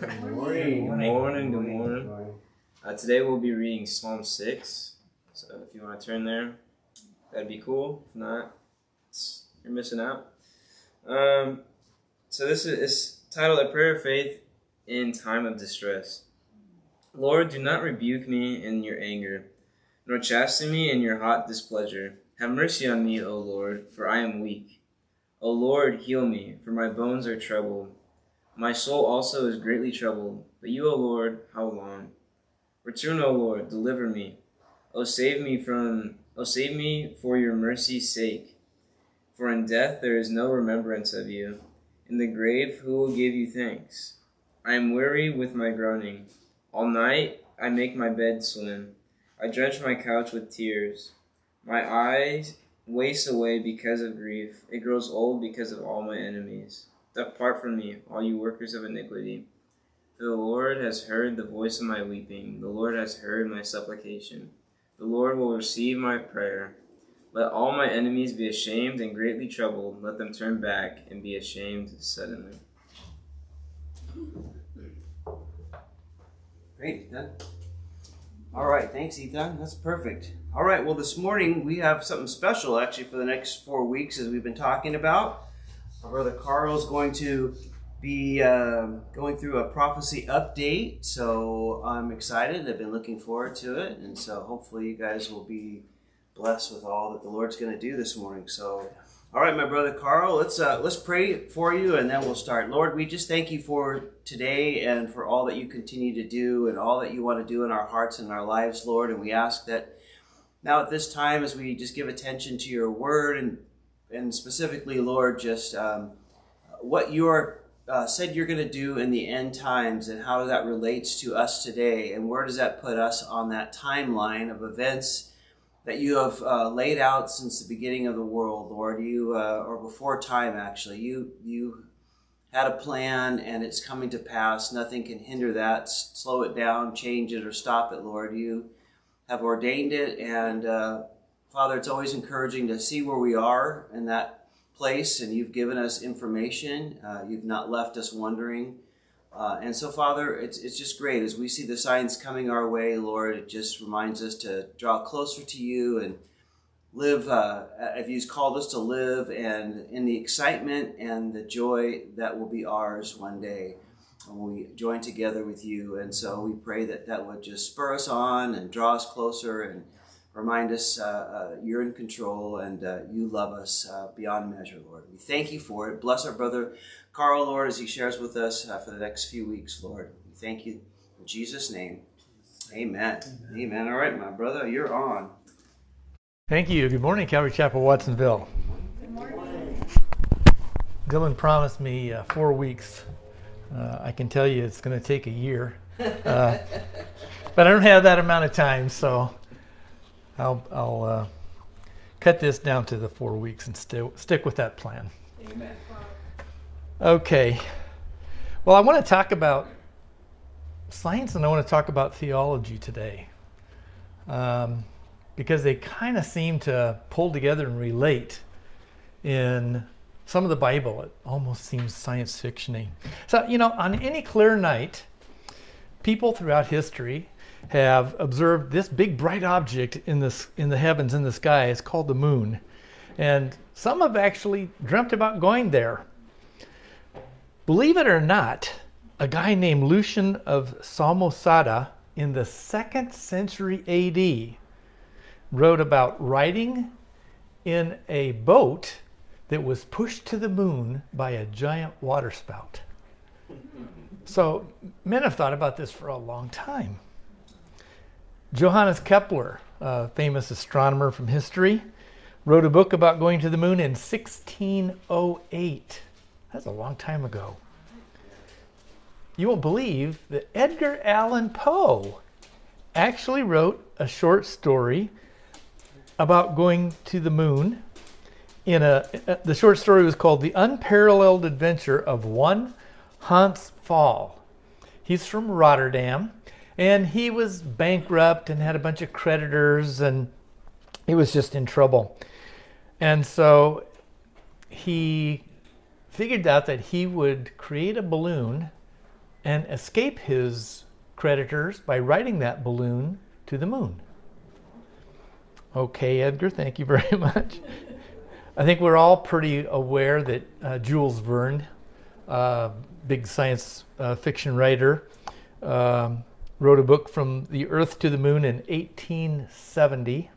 Good morning. Good morning. Good morning. Uh, today we'll be reading Psalm 6. So if you want to turn there, that'd be cool. If not, you're missing out. Um, so this is it's titled A Prayer of Faith in Time of Distress. Lord, do not rebuke me in your anger, nor chasten me in your hot displeasure. Have mercy on me, O Lord, for I am weak. O Lord, heal me, for my bones are troubled. My soul also is greatly troubled. But you, O Lord, how long? Return, O Lord, deliver me. O save me from O save me for your mercy's sake. For in death there is no remembrance of you. In the grave who will give you thanks? I am weary with my groaning. All night I make my bed swim. I drench my couch with tears. My eyes waste away because of grief. It grows old because of all my enemies. Depart from me, all you workers of iniquity. For the Lord has heard the voice of my weeping. The Lord has heard my supplication. The Lord will receive my prayer. Let all my enemies be ashamed and greatly troubled. Let them turn back and be ashamed suddenly. Great, Ethan. All right, thanks, Ethan. That's perfect. All right, well, this morning we have something special actually for the next four weeks, as we've been talking about. Our brother Carl is going to be uh, going through a prophecy update, so I'm excited. I've been looking forward to it, and so hopefully you guys will be blessed with all that the Lord's going to do this morning. So, all right, my brother Carl, let's uh, let's pray for you, and then we'll start. Lord, we just thank you for today and for all that you continue to do and all that you want to do in our hearts and our lives, Lord. And we ask that now at this time, as we just give attention to your word and and specifically, Lord, just um, what you're uh, said you're going to do in the end times and how that relates to us today, and where does that put us on that timeline of events that you have uh, laid out since the beginning of the world, Lord? You uh, or before time, actually, you you had a plan and it's coming to pass. Nothing can hinder that, slow it down, change it, or stop it, Lord. You have ordained it, and uh, Father, it's always encouraging to see where we are in that place and you've given us information. Uh, you've not left us wondering. Uh, and so, Father, it's, it's just great. As we see the signs coming our way, Lord, it just reminds us to draw closer to you and live uh, as you've called us to live and in the excitement and the joy that will be ours one day when we join together with you. And so we pray that that would just spur us on and draw us closer and Remind us uh, uh, you're in control and uh, you love us uh, beyond measure, Lord. We thank you for it. Bless our brother Carl, Lord, as he shares with us uh, for the next few weeks, Lord. We thank you in Jesus' name. Amen. Amen. Amen. All right, my brother, you're on. Thank you. Good morning, Calvary Chapel, Watsonville. Good morning. Dylan promised me uh, four weeks. I can tell you it's going to take a year. but I don't have that amount of time, so I'll, I'll uh, cut this down to the four weeks and st- stick with that plan. Amen. Okay. Well, I want to talk about science and I want to talk about theology today um, because they kind of seem to pull together and relate in some of the Bible. It almost seems science fictiony. So, you know, on any clear night, people throughout history have observed this big bright object in this in the heavens in the sky. It's called the moon, and some have actually dreamt about going there. Believe it or not, a guy named Lucian of Samosata in the second century AD wrote about riding in a boat that was pushed to the moon by a giant waterspout. So men have thought about this for a long time. Johannes Kepler, a famous astronomer from history, wrote a book about going to the moon in 1608. That's a long time ago. You won't believe that Edgar Allan Poe actually wrote a short story about going to the moon. In a, uh, the short story was called "The Unparalleled Adventure of One Hans Pfaall." He's from Rotterdam, and he was bankrupt and had a bunch of creditors and he was just in trouble. And so he figured out that he would create a balloon and escape his creditors by riding that balloon to the moon. Okay, Edgar, thank you very much. I think we're all pretty aware that uh, Jules Verne, uh, big science uh, fiction writer, um, wrote a book from the Earth to the Moon in 1870.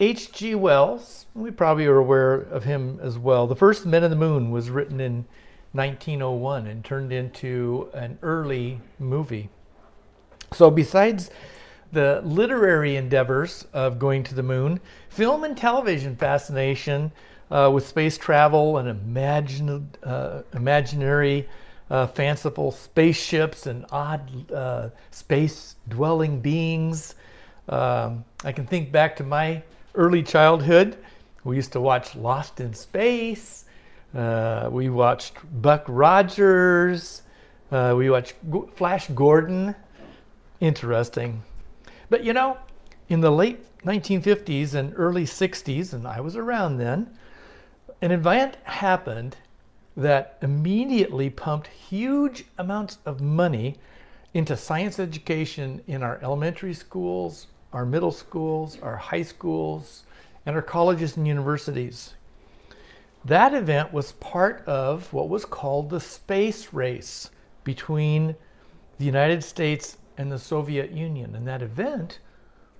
H.G. Wells, we probably are aware of him as well. The first Men on the Moon was written in 1901 and turned into an early movie. So, besides the literary endeavors of going to the moon, film and television fascination uh, with space travel and imagine, uh, imaginary, uh, fanciful spaceships and odd uh, space dwelling beings. Um, I can think back to my early childhood. We used to watch Lost in Space. Uh, we watched Buck Rogers. Uh, we watched G- Flash Gordon. Interesting. But you know, in the late 1950s and early 60s, and I was around then, an event happened that immediately pumped huge amounts of money into science education in our elementary schools, our middle schools, our high schools, and our colleges and universities. That event was part of what was called the space race between the United States and the Soviet Union. And that event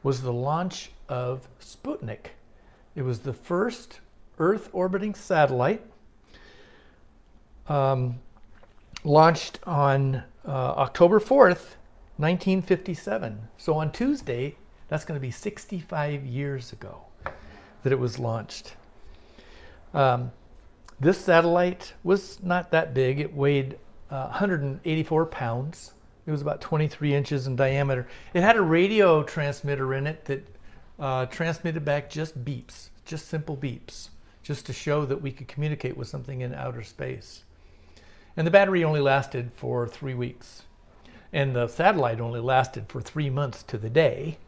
was the launch of Sputnik. It was the first Earth orbiting satellite um, launched on uh, October 4th, 1957. So on Tuesday, that's going to be 65 years ago that it was launched. Um, this satellite was not that big. It weighed uh, 184 pounds. It was about 23 inches in diameter. It had a radio transmitter in it that uh, transmitted back just beeps, just simple beeps, just to show that we could communicate with something in outer space. And the battery only lasted for three weeks. And the satellite only lasted for three months to the day.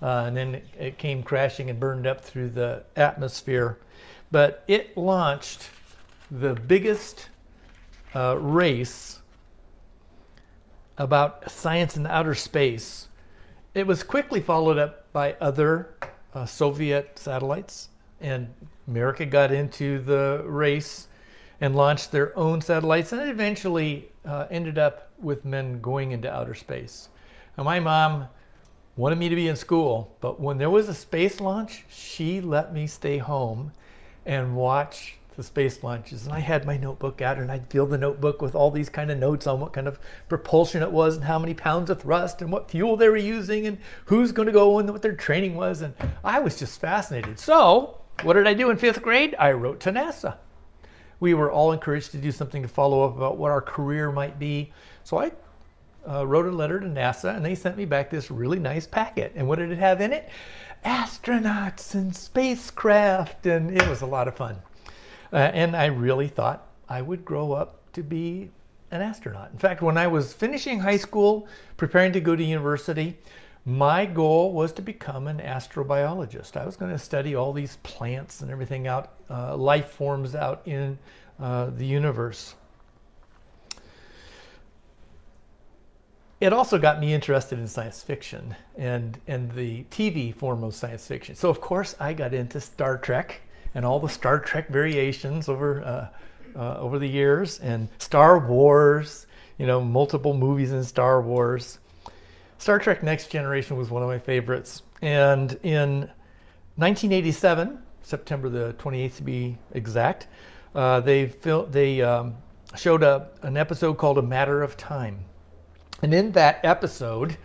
Uh, and then it came crashing and burned up through the atmosphere. But it launched the biggest uh, race about science in outer space. It was quickly followed up by other uh, Soviet satellites, and America got into the race and launched their own satellites, and eventually uh, ended up with men going into outer space. Now, my mom wanted me to be in school, but when there was a space launch, she let me stay home and watch the space launches. And I had my notebook out and I'd fill the notebook with all these kind of notes on what kind of propulsion it was and how many pounds of thrust and what fuel they were using and who's going to go and what their training was. And I was just fascinated. So, what did I do in fifth grade? I wrote to NASA. We were all encouraged to do something to follow up about what our career might be. So I uh, wrote a letter to NASA and they sent me back this really nice packet. And what did it have in it? Astronauts and spacecraft, and it was a lot of fun. Uh, and I really thought I would grow up to be an astronaut. In fact, when I was finishing high school, preparing to go to university, my goal was to become an astrobiologist. I was going to study all these plants and everything out, uh, life forms out in uh, the universe. it also got me interested in science fiction and and the TV form of science fiction. So of course I got into Star Trek and all the Star Trek variations over uh, uh, over the years and Star Wars. You know, multiple movies in Star Wars. Star Trek Next Generation was one of my favorites, and in 1987, September the 28th to be exact, uh, they fil- they um, showed a, an episode called A Matter of Time. And in that episode,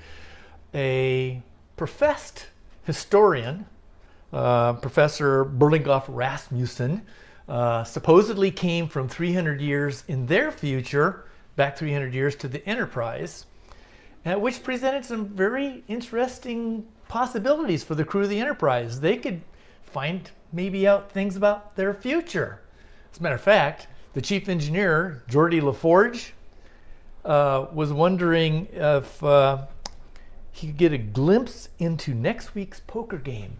a professed historian, uh, Professor Berlinghoff Rasmussen, uh, supposedly came from 300 years in their future, back 300 years to the Enterprise, which presented some very interesting possibilities for the crew of the Enterprise. They could find maybe out things about their future. As a matter of fact, the chief engineer, Geordi LaForge, uh, was wondering if uh, he could get a glimpse into next week's poker game.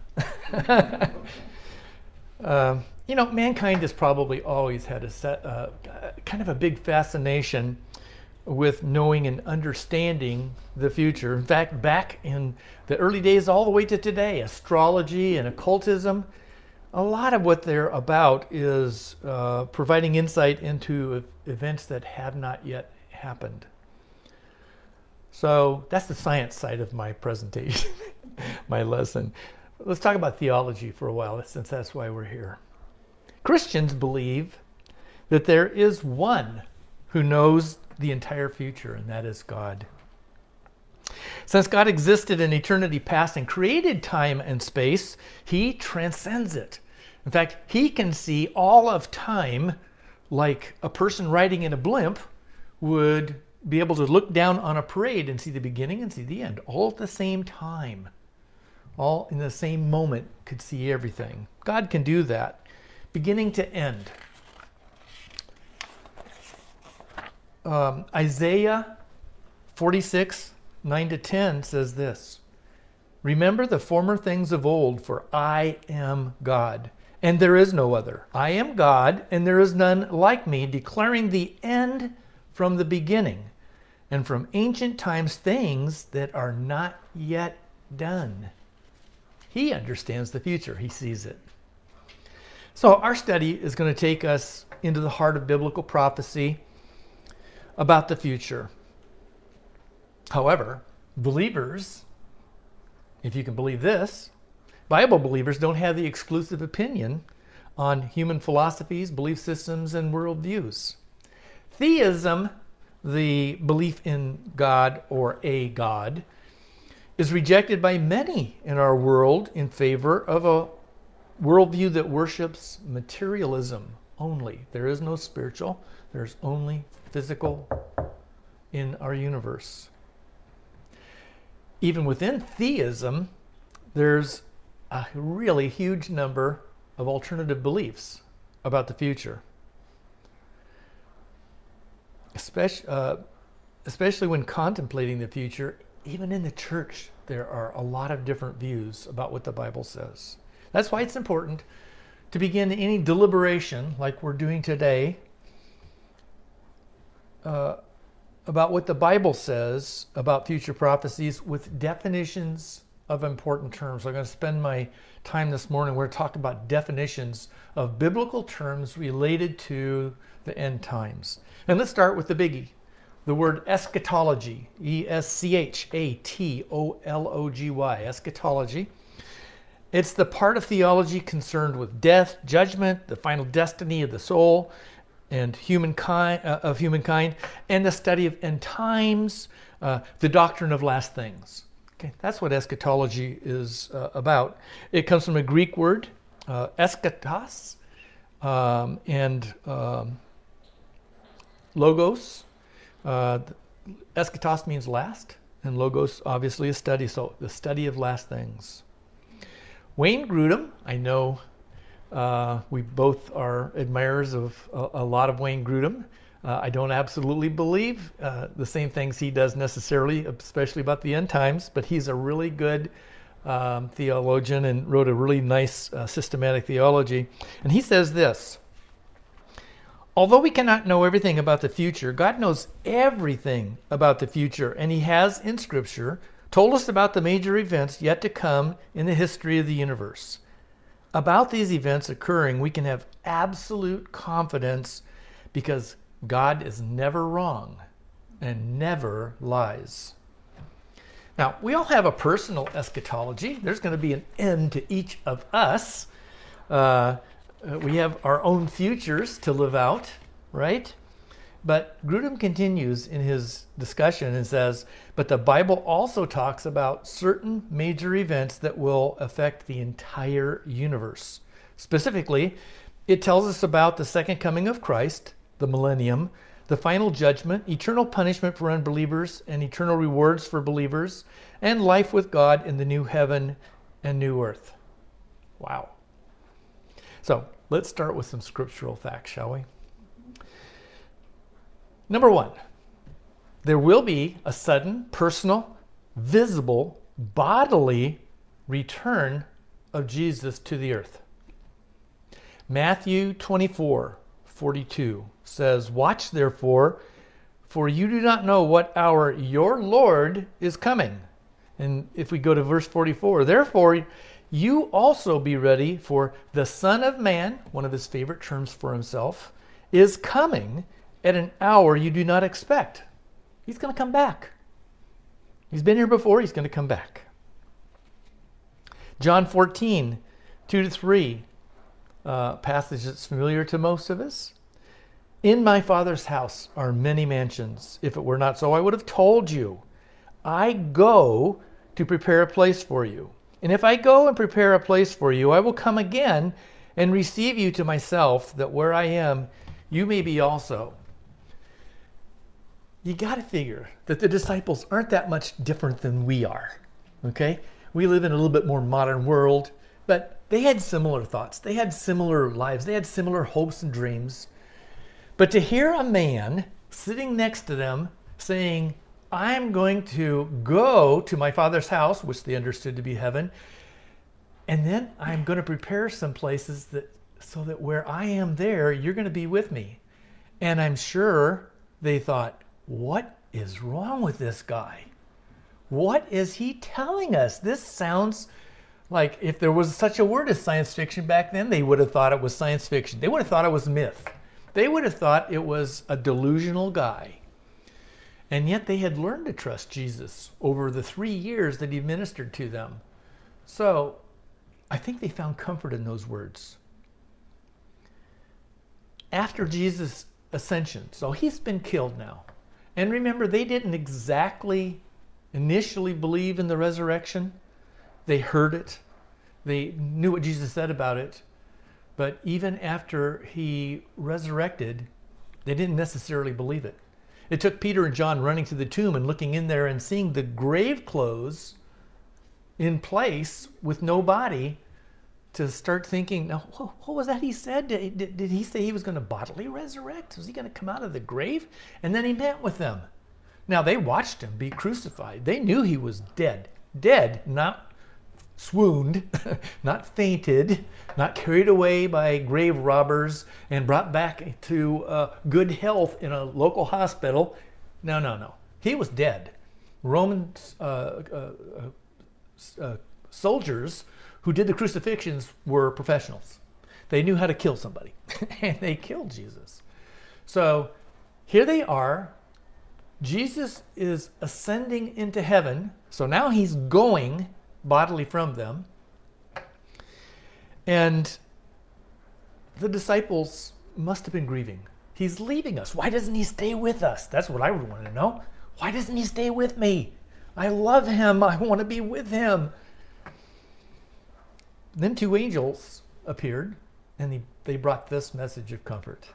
uh, you know, mankind has probably always had a set, uh, kind of a big fascination with knowing and understanding the future. In fact, back in the early days, all the way to today, astrology and occultism, a lot of what they're about is uh, providing insight into events that have not yet happened. So that's the science side of my presentation, my lesson. Let's talk about theology for a while, since that's why we're here. Christians believe that there is one who knows the entire future, and that is God. Since God existed in eternity past and created time and space, he transcends it. In fact, he can see all of time like a person riding in a blimp would be able to look down on a parade and see the beginning and see the end all at the same time. All in the same moment could see everything. God can do that, beginning to end. Um, Isaiah 46, 9 to 10 says this Remember the former things of old, for I am God, and there is no other. I am God, and there is none like me, declaring the end from the beginning, and from ancient times things that are not yet done. He understands the future, he sees it. So, our study is going to take us into the heart of biblical prophecy about the future. However, believers, if you can believe this, Bible believers don't have the exclusive opinion on human philosophies, belief systems, and worldviews. Theism, the belief in God or a God, is rejected by many in our world in favor of a worldview that worships materialism only. There is no spiritual, there's only physical in our universe. Even within theism, there's a really huge number of alternative beliefs about the future. Especially, uh, especially when contemplating the future, even in the church, there are a lot of different views about what the Bible says. That's why it's important to begin any deliberation like we're doing today uh, about what the Bible says about future prophecies with definitions of important terms. I'm going to spend my time this morning. We're going to talk about definitions of biblical terms related to the end times. And let's start with the biggie the word eschatology, E S C H A T O L O G Y, eschatology. It's the part of theology concerned with death, judgment, the final destiny of the soul, and humankind uh, of humankind, and the study of end times, uh, the doctrine of last things. Okay, that's what eschatology is uh, about. It comes from a Greek word, uh, eschatos, um, and um, logos. Uh, eschatos means last, and logos obviously a study. So the study of last things. Wayne Grudem, I know uh, we both are admirers of a, a lot of Wayne Grudem. Uh, I don't absolutely believe uh, the same things he does necessarily, especially about the end times, but he's a really good um, theologian and wrote a really nice uh, systematic theology. And he says this Although we cannot know everything about the future, God knows everything about the future, and He has in Scripture told us about the major events yet to come in the history of the universe about these events occurring, we can have absolute confidence because God is never wrong and never lies. Now, we all have a personal eschatology. There's going to be an end to each of us. Uh, we have our own futures to live out, right? But Grudem continues in his discussion and says, but the Bible also talks about certain major events that will affect the entire universe. Specifically, it tells us about the second coming of Christ, the millennium, the final judgment, eternal punishment for unbelievers, and eternal rewards for believers, and life with God in the new heaven and new earth. Wow. So let's start with some scriptural facts, shall we? Number one, there will be a sudden, personal, visible, bodily return of Jesus to the earth. Matthew 24 42 says, Watch therefore, for you do not know what hour your Lord is coming. And if we go to verse 44, therefore you also be ready, for the Son of Man, one of his favorite terms for himself, is coming at an hour you do not expect. He's going to come back. He's been here before, he's going to come back. John 14, 2 to 3, uh, passage that's familiar to most of us. In my Father's house are many mansions. If it were not so, I would have told you. I go to prepare a place for you. And if I go and prepare a place for you, I will come again and receive you to myself, that where I am, you may be also. You got to figure that the disciples aren't that much different than we are. Okay? We live in a little bit more modern world, but they had similar thoughts. They had similar lives. They had similar hopes and dreams. But to hear a man sitting next to them saying, I'm going to go to my father's house, which they understood to be heaven, and then I'm going to prepare some places that so that where I am there, you're going to be with me. And I'm sure they thought, what is wrong with this guy? What is he telling us? This sounds like if there was such a word as science fiction back then, they would have thought it was science fiction. They would have thought it was myth. They would have thought it was a delusional guy. And yet they had learned to trust Jesus over the three years that he ministered to them. So I think they found comfort in those words. After Jesus' ascension, so he's been killed now. And remember, they didn't exactly initially believe in the resurrection. They heard it, they knew what Jesus said about it. But even after he resurrected, they didn't necessarily believe it. It took Peter and John running to the tomb and looking in there and seeing the grave clothes in place with no body to start thinking, now, what was that he said? Did, did, he say he was going to bodily resurrect? Was he going to come out of the grave? And then he met with them. Now, they watched him be crucified. They knew he was dead. Dead, not swooned, not fainted, not carried away by grave robbers and brought back to uh, good health in a local hospital. No, no, no. He was dead. Roman uh, uh, uh, uh, soldiers who did the crucifixions were professionals. They knew how to kill somebody, and they killed Jesus. So here they are. Jesus is ascending into heaven. So now he's going bodily from them. And the disciples must have been grieving. He's leaving us. Why doesn't he stay with us? That's what I would want to know. Why doesn't he stay with me? I love him. I want to be with him. Then two angels appeared and they brought this message of comfort.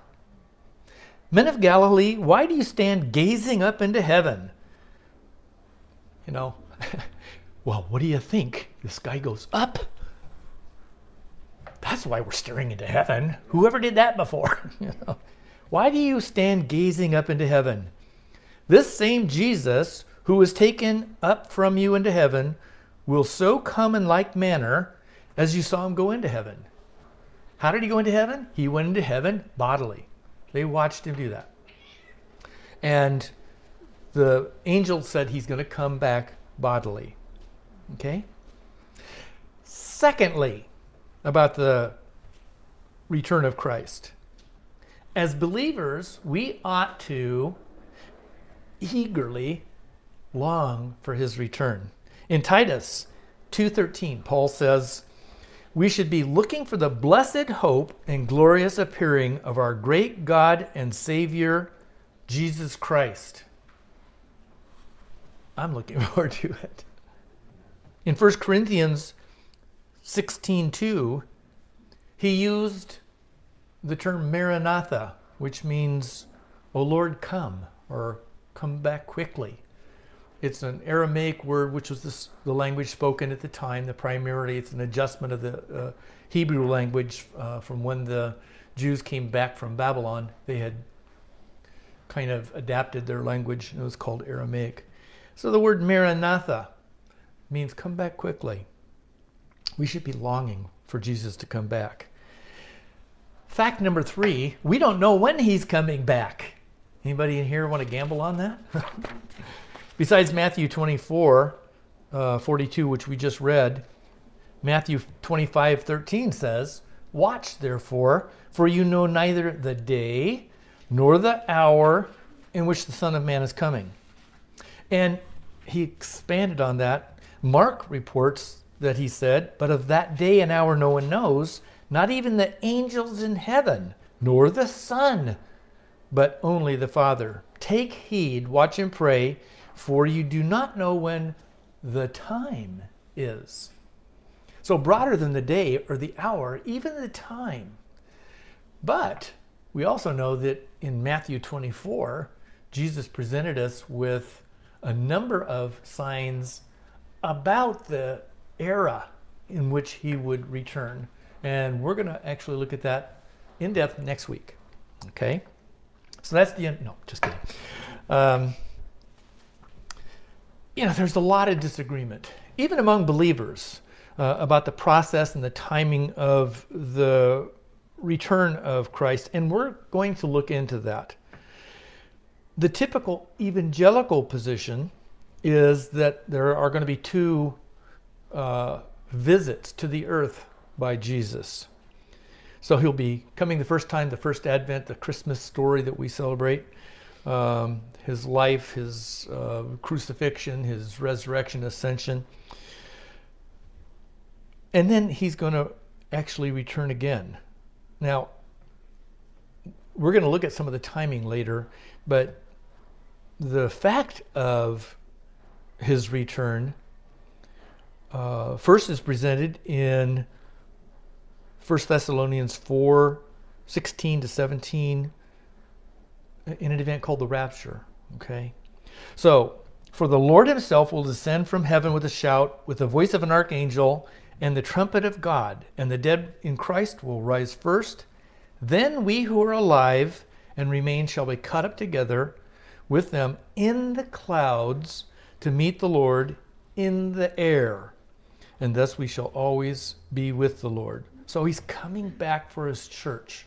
Men of Galilee, why do you stand gazing up into heaven? You know, well, what do you think? This guy goes up. That's why we're staring into heaven. Whoever did that before? you know? Why do you stand gazing up into heaven? This same Jesus who was taken up from you into heaven will so come in like manner as you saw him go into heaven. How did he go into heaven? He went into heaven bodily. They watched him do that. And the angel said he's going to come back bodily. Okay? Secondly, about the return of Christ. As believers, we ought to eagerly long for his return. In Titus 2:13, Paul says, "We should be looking for the blessed hope and glorious appearing of our great God and Savior Jesus Christ." I'm looking forward to it. In 1 Corinthians 16:2, he used the term Maranatha, which means, "O Lord, come," or "come back quickly." It's an Aramaic word, which was this, the language spoken at the time. The primarily, it's an adjustment of the uh, Hebrew language uh, from when the Jews came back from Babylon. They had kind of adapted their language. And it was called Aramaic. So the word Maranatha means come back quickly. We should be longing for Jesus to come back. Fact number three we don't know when he's coming back. Anybody in here want to gamble on that? Besides Matthew 24, uh, 42, which we just read, Matthew 25, 13 says, Watch therefore, for you know neither the day nor the hour in which the Son of Man is coming. And he expanded on that. Mark reports that he said, But of that day and hour no one knows, not even the angels in heaven, nor the Son, but only the Father. Take heed, watch and pray, for you do not know when the time is. So, broader than the day or the hour, even the time. But we also know that in Matthew 24, Jesus presented us with a number of signs about the era in which he would return. And we're going to actually look at that in depth next week. Okay? So that's the end. No, just kidding. Um, you know, there's a lot of disagreement, even among believers, uh, about the process and the timing of the return of Christ. And we're going to look into that. The typical evangelical position is that there are going to be two uh, visits to the earth by Jesus. So he'll be coming the first time, the first Advent, the Christmas story that we celebrate. Um, his life, his uh, crucifixion, his resurrection, ascension. And then he's going to actually return again. Now, we're going to look at some of the timing later, but the fact of his return uh, first is presented in 1 Thessalonians 4 16 to 17 in an event called the rapture. Okay? So, for the Lord himself will descend from heaven with a shout, with the voice of an archangel, and the trumpet of God, and the dead in Christ will rise first. Then we who are alive and remain shall be caught up together with them in the clouds to meet the Lord in the air. And thus we shall always be with the Lord. So he's coming back for his church.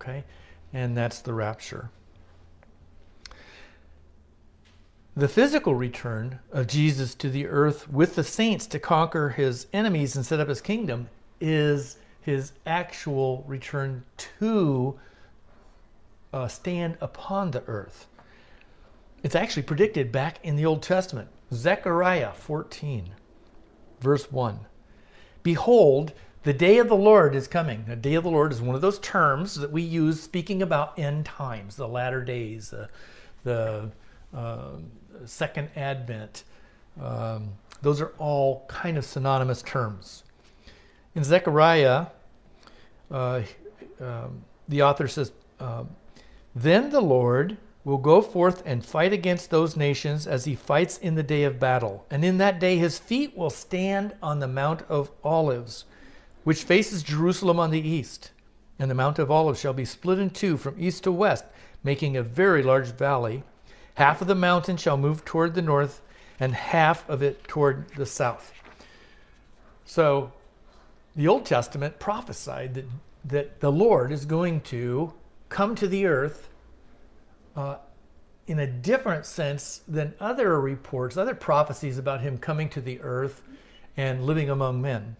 Okay? And that's the rapture. The physical return of Jesus to the earth with the saints to conquer his enemies and set up his kingdom is his actual return to uh, stand upon the earth. It's actually predicted back in the Old Testament. Zechariah 14, verse 1. Behold, the day of the Lord is coming. The day of the Lord is one of those terms that we use speaking about end times, the latter days, the, the uh, second advent. Um, those are all kind of synonymous terms. In Zechariah, uh, um, the author says, uh, Then the Lord will go forth and fight against those nations as he fights in the day of battle. And in that day his feet will stand on the Mount of Olives, which faces Jerusalem on the east. And the Mount of Olives shall be split in two from east to west, making a very large valley. Half of the mountain shall move toward the north, and half of it toward the south. So the Old Testament prophesied that, that the Lord is going to come to the earth uh, in a different sense than other reports, other prophecies about him coming to the earth and living among men.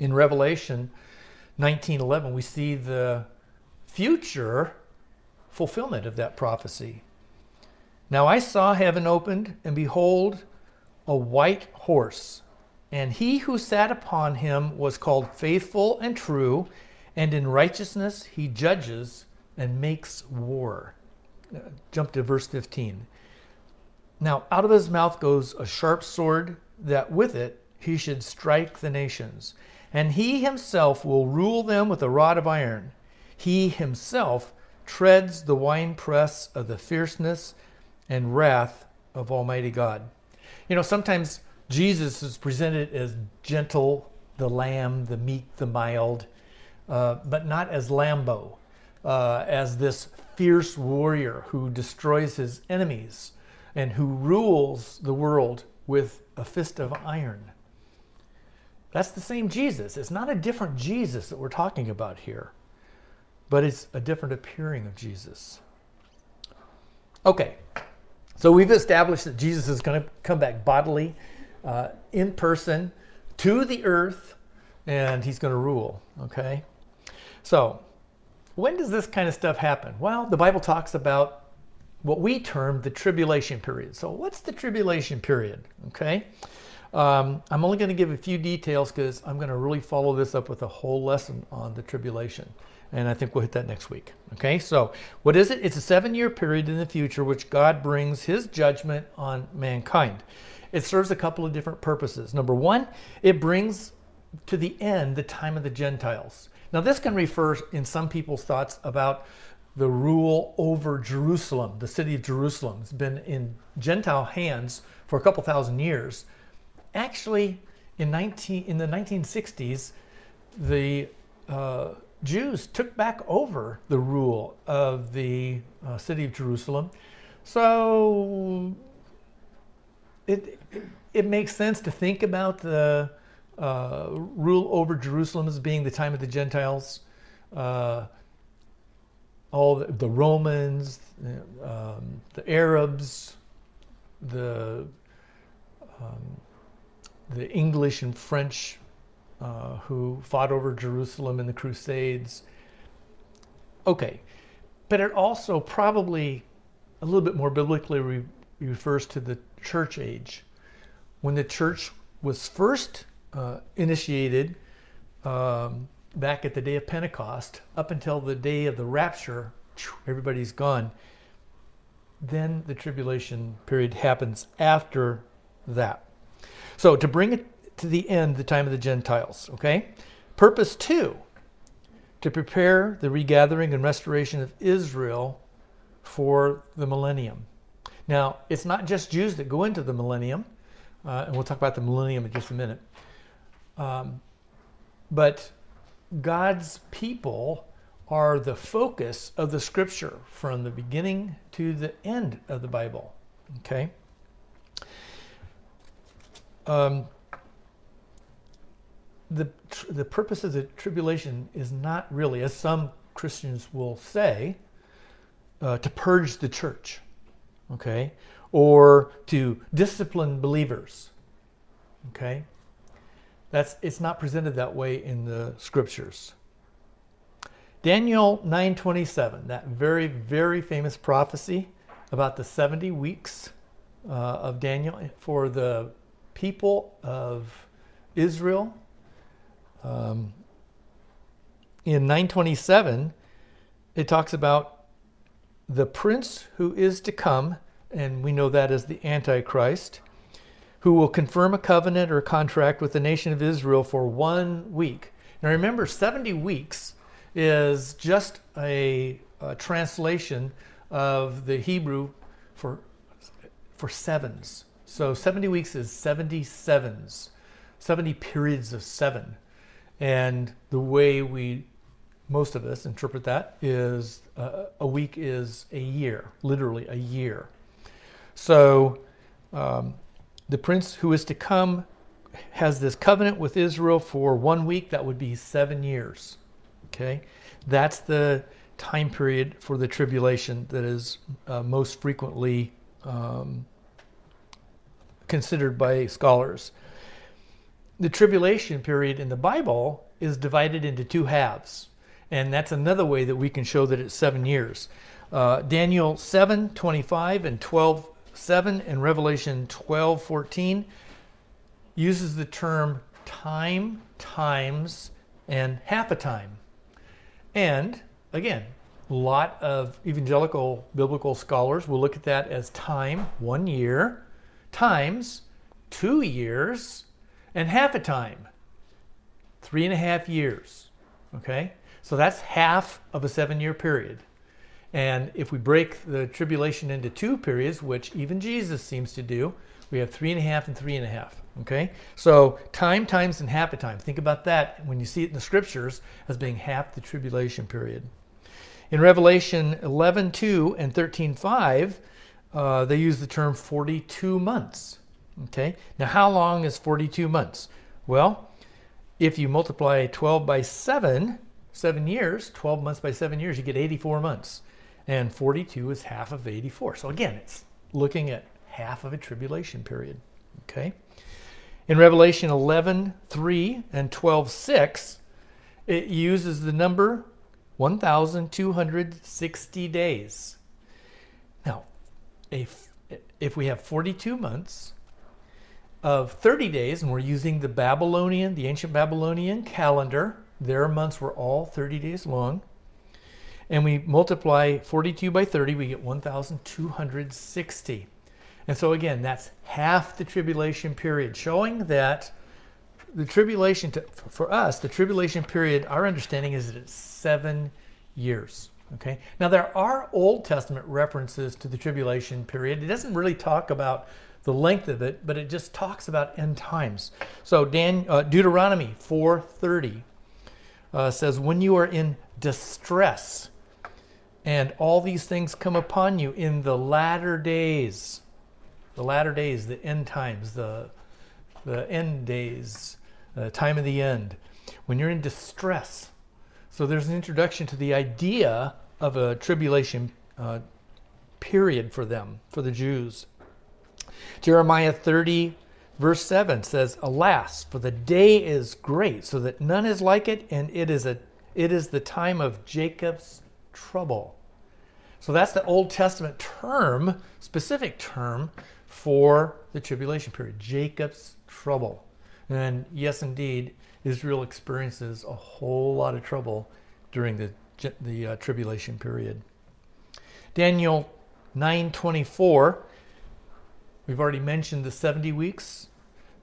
In Revelation 19:11, we see the future fulfillment of that prophecy. Now I saw heaven opened, and behold, a white horse, and he who sat upon him was called faithful and true, and in righteousness he judges and makes war jump to verse 15. Now, out of his mouth goes a sharp sword, that with it he should strike the nations. And he himself will rule them with a rod of iron. He himself treads the winepress of the fierceness and wrath of Almighty God. You know, sometimes Jesus is presented as gentle, the lamb, the meek, the mild, uh, but not as Lambo, uh, as this fierce warrior who destroys his enemies and who rules the world with a fist of iron. That's the same Jesus. It's not a different Jesus that we're talking about here, but it's a different appearing of Jesus. Okay, so we've established that Jesus is going to come back bodily, uh, in person, to the earth, and he's going to rule. Okay, so when does this kind of stuff happen? Well, the Bible talks about what we term the tribulation period. So, what's the tribulation period? Okay. Um, I'm only going to give a few details because I'm going to really follow this up with a whole lesson on the tribulation. And I think we'll hit that next week. Okay, so what is it? It's a seven year period in the future which God brings his judgment on mankind. It serves a couple of different purposes. Number one, it brings to the end the time of the Gentiles. Now, this can refer in some people's thoughts about the rule over Jerusalem. The city of Jerusalem has been in Gentile hands for a couple thousand years. Actually, in 19 in the 1960s, the uh, Jews took back over the rule of the uh, city of Jerusalem. So it, it makes sense to think about the uh, rule over Jerusalem as being the time of the Gentiles. Uh, all the, the Romans, um, the Arabs, the um, the English and French uh, who fought over Jerusalem in the Crusades. Okay, but it also probably a little bit more biblically re- refers to the church age. When the church was first uh, initiated um, back at the day of Pentecost, up until the day of the rapture, everybody's gone. Then the tribulation period happens after that. So to bring it to the end, the time of the Gentiles, okay? Purpose two, to prepare the regathering and restoration of Israel for the millennium. Now, it's not just Jews that go into the millennium, uh, and we'll talk about the millennium in just a minute. Um, but God's people are the focus of the scripture from the beginning to the end of the Bible. Okay? Um, the, the purpose of the tribulation is not really, as some Christians will say, uh, to purge the church, okay, or to discipline believers, okay. That's it's not presented that way in the scriptures. Daniel 9:27, that very very famous prophecy about the 70 weeks uh, of Daniel for the people of Israel. Um, in 927, it talks about the prince who is to come, and we know that as the Antichrist, who will confirm a covenant or a contract with the nation of Israel for one week. Now remember, 70 weeks is just a, a translation of the Hebrew for, for sevens. So 70 weeks is 70 sevens, 70 periods of seven. And the way we, most of us, interpret that is uh, a week is a year, literally a year. So um, the prince who is to come has this covenant with Israel for one week. That would be seven years. Okay, that's the time period for the tribulation that is uh, most frequently um, considered by scholars. The tribulation period in the Bible is divided into two halves, and that's another way that we can show that it's seven years. Uh, Daniel 7 25 and 12 7 and Revelation 12 14 uses the term time, times, and half a time. And again, a lot of evangelical biblical scholars will look at that as time, one year, times two years and half a time, three and a half years. Okay? So that's half of a seven year period. And if we break the tribulation into two periods, which even Jesus seems to do, we have three and a half and three and a half. Okay? So time times and half a time. Think about that when you see it in the scriptures as being half the tribulation period. In Revelation 11 2 and 13 5, uh, they use the term 42 months. Okay, now how long is 42 months? Well, if you multiply 12 by 7, seven years, 12 months by seven years, you get 84 months. and 42 is half of 84. So again, it's looking at half of a tribulation period. Okay? In Revelation 11 3 and 12 6, it uses the number 1,260 days. Now, if, if we have 42 months of 30 days, and we're using the Babylonian, the ancient Babylonian calendar, their months were all 30 days long, and we multiply 42 by 30, we get 1,260. And so, again, that's half the tribulation period, showing that the tribulation, to, for us, the tribulation period, our understanding is that it's seven years. Okay. Now there are Old Testament references to the tribulation period. It doesn't really talk about the length of it, but it just talks about end times. So Dan, uh, Deuteronomy 4:30 uh, says, "When you are in distress, and all these things come upon you in the latter days, the latter days, the end times, the the end days, the time of the end, when you're in distress." So there's an introduction to the idea of a tribulation uh, period for them, for the Jews. Jeremiah 30, verse 7 says, Alas, for the day is great, so that none is like it, and it is, a, it is the time of Jacob's trouble. So that's the Old Testament term, specific term for the tribulation period, Jacob's trouble. And yes, indeed, Israel experiences a whole lot of trouble during the, the uh, tribulation period. Daniel 9:24 We've already mentioned the 70 weeks.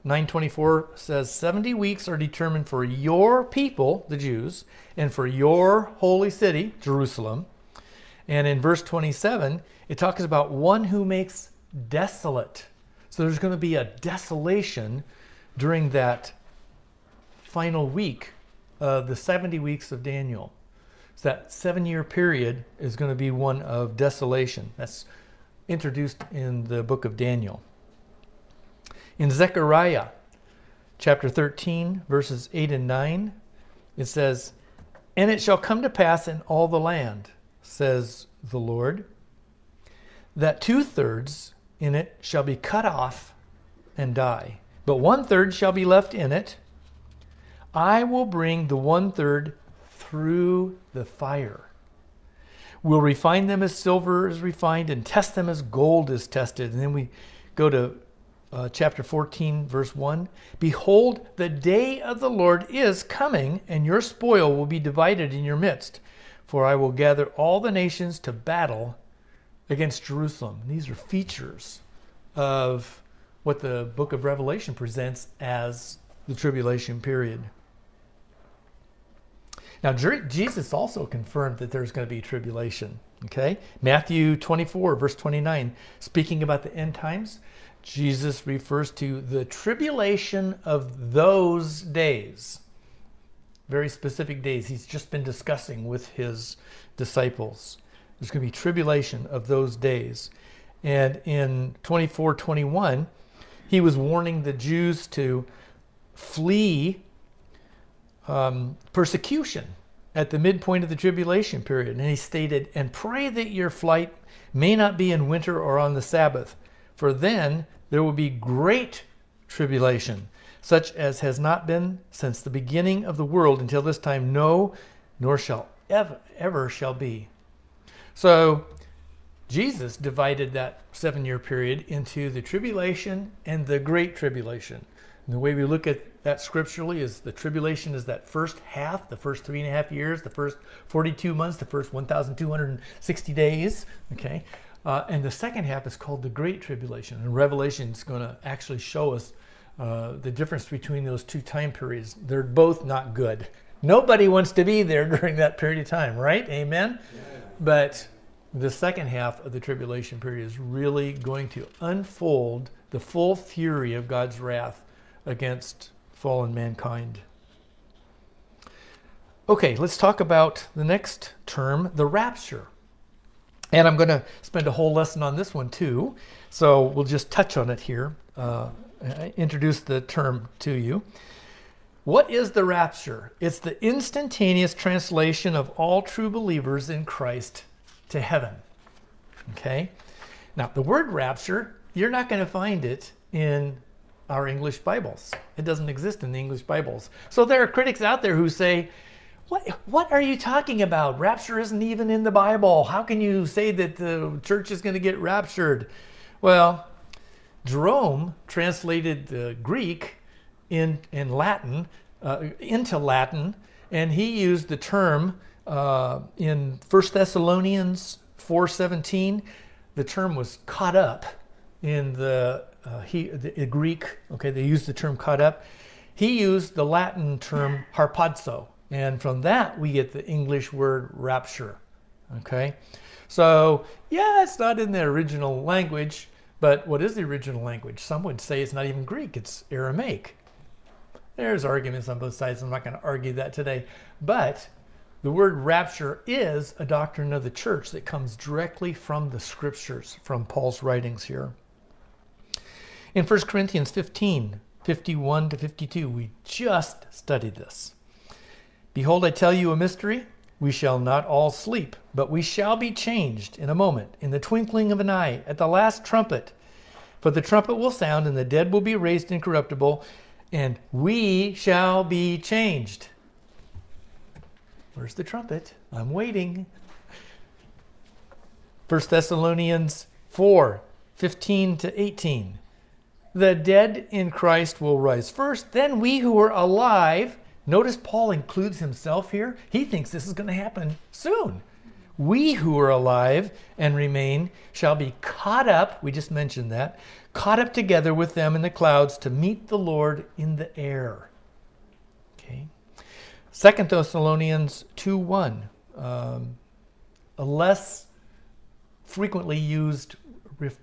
924 says 70 weeks are determined for your people, the Jews, and for your holy city, Jerusalem. And in verse 27, it talks about one who makes desolate. So there's going to be a desolation during that final week of the 70 weeks of Daniel. So that seven year period is going to be one of desolation. That's introduced in the book of Daniel. In Zechariah chapter 13, verses 8 and 9, it says, And it shall come to pass in all the land, says the Lord, that two thirds in it shall be cut off and die, but one third shall be left in it. I will bring the one third through the fire We'll refine them as silver is refined and test them as gold is tested. And then we go to uh, chapter 14, verse 1. Behold, the day of the Lord is coming, and your spoil will be divided in your midst. For I will gather all the nations to battle against Jerusalem. These are features of what the book of Revelation presents as the tribulation period. Now, Jesus also confirmed that there's going to be tribulation. Okay? Matthew 24, verse 29, speaking about the end times, Jesus refers to the tribulation of those days. Very specific days he's just been discussing with his disciples. There's going to be tribulation of those days. And in 24, 21, he was warning the Jews to flee um, persecution at the midpoint of the tribulation period. And he stated, And pray that your flight may not be in winter or on the Sabbath, for then there will be great tribulation, such as has not been since the beginning of the world until this time, no, nor shall ever, ever shall be. So Jesus divided that seven year period into the tribulation and the great tribulation. And the way we look at that scripturally is the tribulation is that first half, the first three and a half years, the first 42 months, the first 1,260 days. Okay. Uh, and the second half is called the Great Tribulation. And Revelation is going to actually show us uh, the difference between those two time periods. They're both not good. Nobody wants to be there during that period of time, right? Amen? Yeah. But the second half of the tribulation period is really going to unfold the full fury of God's wrath against fallen mankind. Okay, let's talk about the next term, the rapture. And I'm going to spend a whole lesson on this one too. So we'll just touch on it here, uh, introduce the term to you. What is the rapture? It's the instantaneous translation of all true believers in Christ to heaven. Okay? Now, the word rapture, you're not going to find it in our English Bibles. It doesn't exist in the English Bibles. So there are critics out there who say, what, what are you talking about? Rapture isn't even in the Bible. How can you say that the church is going to get raptured? Well, Jerome translated the Greek in, in Latin uh, into Latin, and he used the term uh, in 1 Thessalonians 4:17. The term was caught up in the, uh, he, the Greek. Okay, they used the term caught up. He used the Latin term harpazo, and from that we get the English word rapture. Okay, so yeah, it's not in the original language, but what is the original language? Some would say it's not even Greek; it's Aramaic. There's arguments on both sides. I'm not going to argue that today. But the word rapture is a doctrine of the church that comes directly from the scriptures, from Paul's writings here. In 1 Corinthians 15, 51 to 52, we just studied this. Behold, I tell you a mystery. We shall not all sleep, but we shall be changed in a moment, in the twinkling of an eye, at the last trumpet. For the trumpet will sound, and the dead will be raised incorruptible, and we shall be changed. Where's the trumpet? I'm waiting. 1 Thessalonians 4 15 to 18. The dead in Christ will rise first, then we who are alive. Notice Paul includes himself here. He thinks this is going to happen soon. We who are alive and remain shall be caught up, we just mentioned that, caught up together with them in the clouds to meet the Lord in the air. Okay. Second Thessalonians 2 1, um, a less frequently used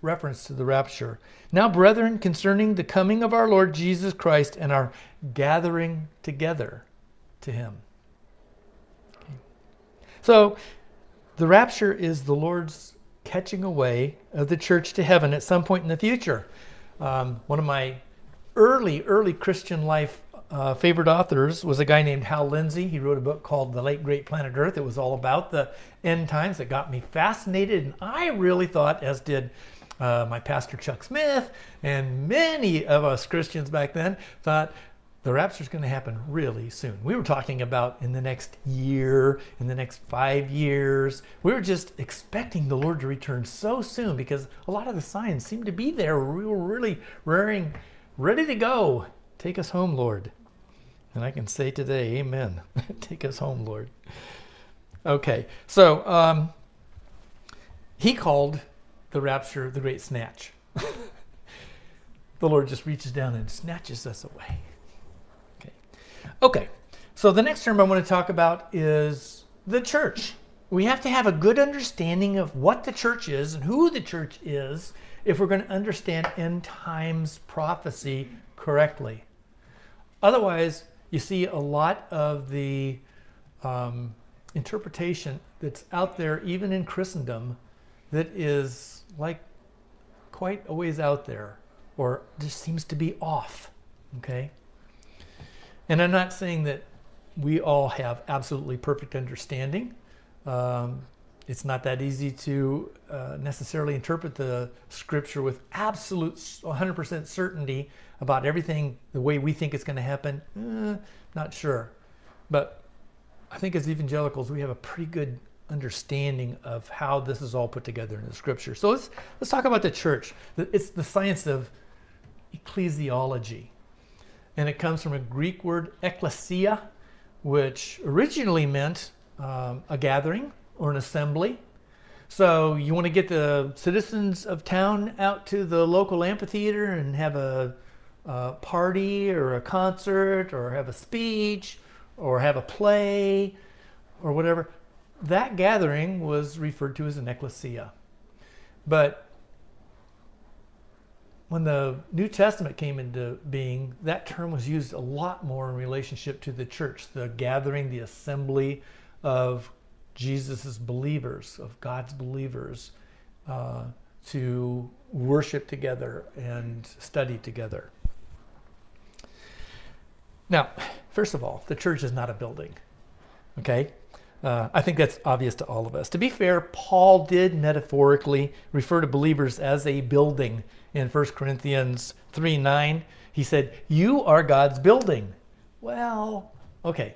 reference to the rapture. Now, brethren, concerning the coming of our Lord Jesus Christ and our gathering together to him. Okay. So, the rapture is the Lord's catching away of the church to heaven at some point in the future. Um, one of my early, early Christian life uh, favorite authors was a guy named Hal Lindsey. He wrote a book called The Late Great Planet Earth. It was all about the end times. It got me fascinated, and I really thought, as did uh, my pastor Chuck Smith and many of us Christians back then, thought the rapture is going to happen really soon. We were talking about in the next year, in the next five years. We were just expecting the Lord to return so soon because a lot of the signs seemed to be there. We were really raring, ready to go. Take us home, Lord. And I can say today, Amen. Take us home, Lord. Okay, so um, he called the rapture the great snatch. the Lord just reaches down and snatches us away. Okay, so the next term I want to talk about is the church. We have to have a good understanding of what the church is and who the church is if we're going to understand end times prophecy correctly. Otherwise, you see a lot of the um, interpretation that's out there, even in Christendom, that is like quite a ways out there or just seems to be off. Okay? And I'm not saying that we all have absolutely perfect understanding. Um, it's not that easy to uh, necessarily interpret the scripture with absolute 100% certainty about everything the way we think it's going to happen. Eh, not sure. But I think as evangelicals, we have a pretty good understanding of how this is all put together in the scripture. So let's, let's talk about the church. It's the science of ecclesiology and it comes from a Greek word ekklesia, which originally meant um, a gathering or an assembly. So you want to get the citizens of town out to the local amphitheater and have a, a party or a concert or have a speech or have a play or whatever. That gathering was referred to as an ecclesia. But when the New Testament came into being, that term was used a lot more in relationship to the church, the gathering, the assembly of Jesus' believers, of God's believers, uh, to worship together and study together. Now, first of all, the church is not a building. Okay? Uh, I think that's obvious to all of us. To be fair, Paul did metaphorically refer to believers as a building in 1 Corinthians 3 9. He said, You are God's building. Well, okay,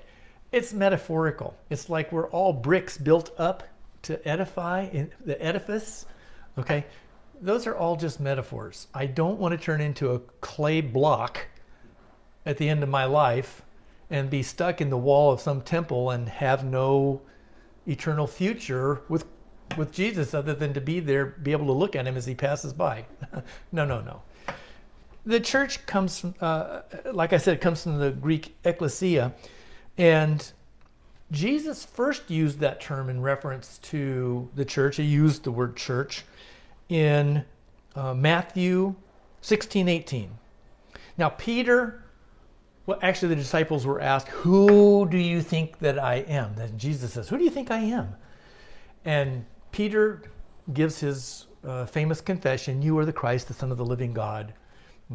it's metaphorical. It's like we're all bricks built up to edify in the edifice. Okay, those are all just metaphors. I don't want to turn into a clay block at the end of my life and be stuck in the wall of some temple and have no eternal future with with Jesus other than to be there, be able to look at him as he passes by. no, no, no. The church comes from, uh, like I said, it comes from the Greek ecclesia, and Jesus first used that term in reference to the church. He used the word church in uh, Matthew 16, 18. Now, Peter well, actually, the disciples were asked, Who do you think that I am? Then Jesus says, Who do you think I am? And Peter gives his uh, famous confession, You are the Christ, the Son of the living God.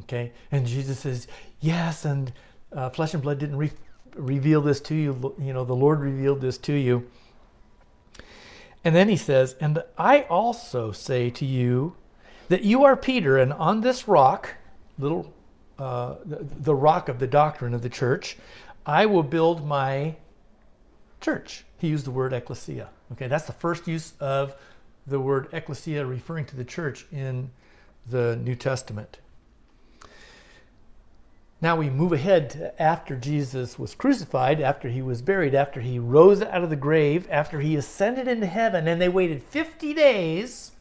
Okay? And Jesus says, Yes, and uh, flesh and blood didn't re- reveal this to you. You know, the Lord revealed this to you. And then he says, And I also say to you that you are Peter, and on this rock, little uh, the, the rock of the doctrine of the church, I will build my church. He used the word ecclesia. Okay, that's the first use of the word ecclesia referring to the church in the New Testament. Now we move ahead after Jesus was crucified, after he was buried, after he rose out of the grave, after he ascended into heaven, and they waited 50 days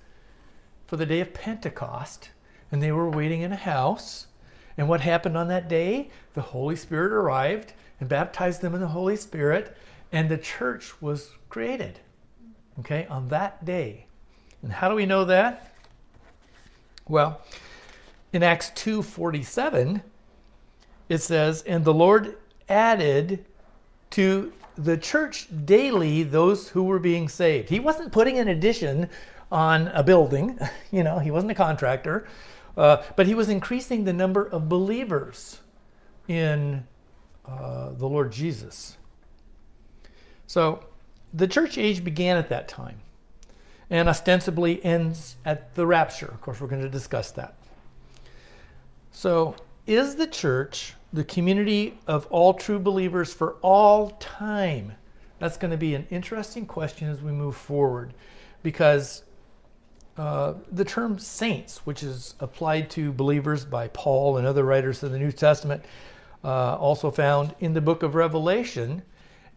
for the day of Pentecost, and they were waiting in a house. And what happened on that day? The Holy Spirit arrived and baptized them in the Holy Spirit, and the church was created. Okay, on that day. And how do we know that? Well, in Acts 2:47, it says, "And the Lord added to the church daily those who were being saved." He wasn't putting an addition on a building, you know, he wasn't a contractor. Uh, but he was increasing the number of believers in uh, the Lord Jesus. So the church age began at that time and ostensibly ends at the rapture. Of course, we're going to discuss that. So, is the church the community of all true believers for all time? That's going to be an interesting question as we move forward because uh, the term saints, which is applied to believers by Paul and other writers of the New Testament, uh, also found in the book of Revelation.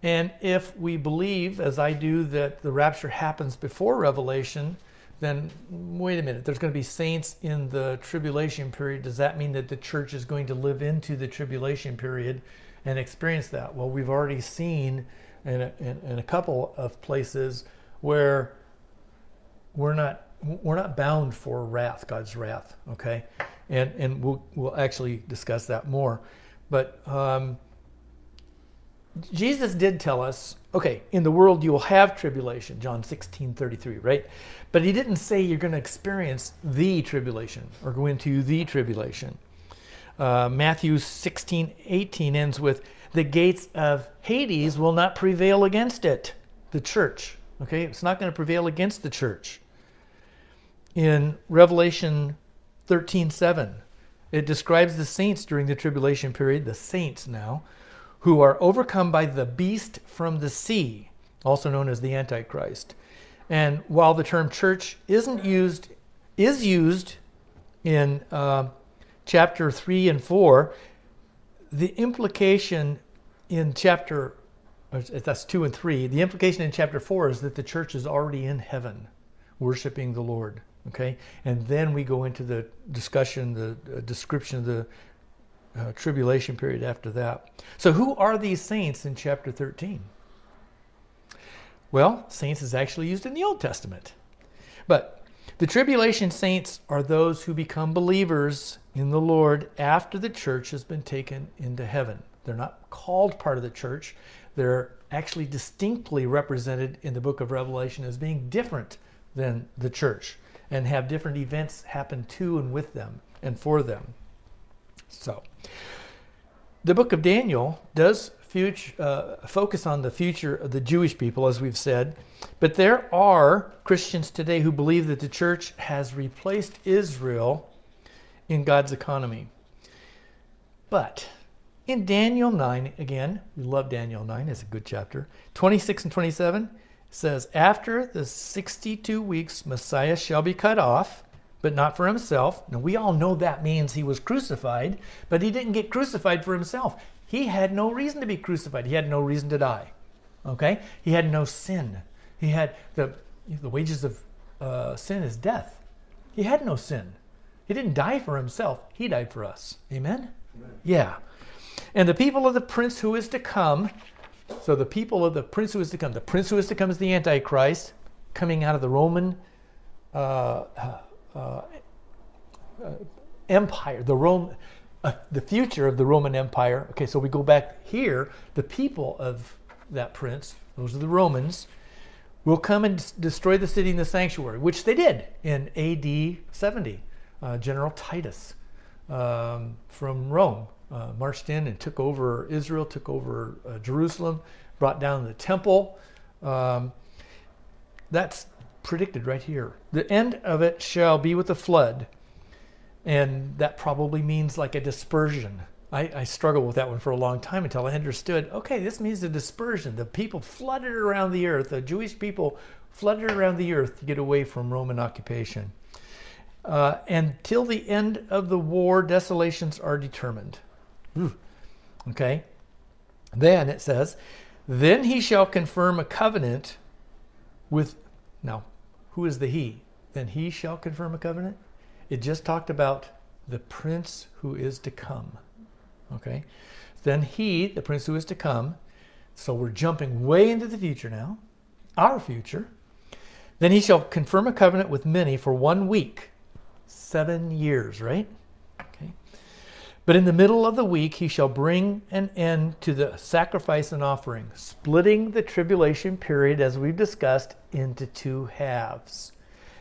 And if we believe, as I do, that the rapture happens before Revelation, then wait a minute, there's going to be saints in the tribulation period. Does that mean that the church is going to live into the tribulation period and experience that? Well, we've already seen in a, in, in a couple of places where we're not we're not bound for wrath, God's wrath, okay? And and we'll we'll actually discuss that more. But um, Jesus did tell us, okay, in the world you will have tribulation, John 16, 33, right? But he didn't say you're going to experience the tribulation or go into the tribulation. Uh, Matthew 16, 18 ends with, the gates of Hades will not prevail against it, the church. Okay, it's not going to prevail against the church in Revelation 13:7. It describes the saints during the tribulation period, the saints now, who are overcome by the beast from the sea, also known as the Antichrist. And while the term church isn't used, is used in uh, chapter 3 and 4, the implication in chapter, that's 2 and 3, the implication in chapter 4 is that the church is already in heaven worshiping the Lord. Okay, and then we go into the discussion, the uh, description of the uh, tribulation period after that. So, who are these saints in chapter 13? Well, saints is actually used in the Old Testament. But the tribulation saints are those who become believers in the Lord after the church has been taken into heaven. They're not called part of the church, they're actually distinctly represented in the book of Revelation as being different than the church and have different events happen to and with them and for them. So, the book of Daniel does future, uh, focus on the future of the Jewish people, as we've said. But there are Christians today who believe that the church has replaced Israel in God's economy. But in Daniel 9, again, we love Daniel 9, it's a good chapter. 26 and 27 says, After the 62 weeks, Messiah shall be cut off but not for himself. Now, we all know that means he was crucified, but he didn't get crucified for himself. He had no reason to be crucified, he had no reason to die. Okay? He had no sin. He had the, the wages of uh, sin is death. He had no sin. He didn't die for himself, he died for us. Amen? Amen? Yeah. And the people of the prince who is to come, so the people of the prince who is to come, the prince who is to come is the Antichrist, coming out of the Roman uh, uh, uh, empire, the Rome, uh, the future of the Roman Empire. Okay, so we go back here. The people of that prince, those are the Romans, will come and destroy the city and the sanctuary, which they did in AD 70. Uh, General Titus um, from Rome uh, marched in and took over Israel, took over uh, Jerusalem, brought down the temple. Um, that's predicted right here. The end of it shall be with a flood. And that probably means like a dispersion. I, I struggled with that one for a long time until I understood okay, this means a dispersion. The people flooded around the earth, the Jewish people flooded around the earth to get away from Roman occupation. Uh, until the end of the war, desolations are determined. Okay? Then it says, Then he shall confirm a covenant with. Now, who is the he? Then he shall confirm a covenant. It just talked about the prince who is to come. Okay? Then he, the prince who is to come, so we're jumping way into the future now, our future. Then he shall confirm a covenant with many for one week, seven years, right? But in the middle of the week he shall bring an end to the sacrifice and offering, splitting the tribulation period, as we've discussed, into two halves.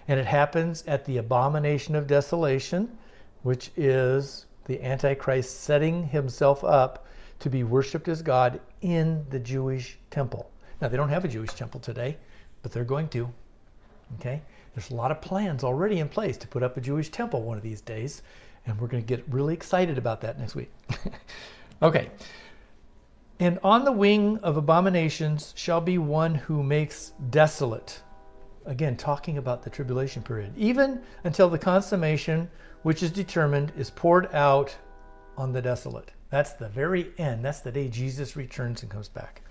And it happens at the abomination of desolation, which is the Antichrist setting himself up to be worshiped as God in the Jewish temple. Now, they don't have a Jewish temple today, but they're going to. Okay? There's a lot of plans already in place to put up a Jewish temple one of these days, and we're going to get really excited about that next week. okay. And on the wing of abominations shall be one who makes desolate. Again, talking about the tribulation period, even until the consummation which is determined is poured out on the desolate. That's the very end. That's the day Jesus returns and comes back.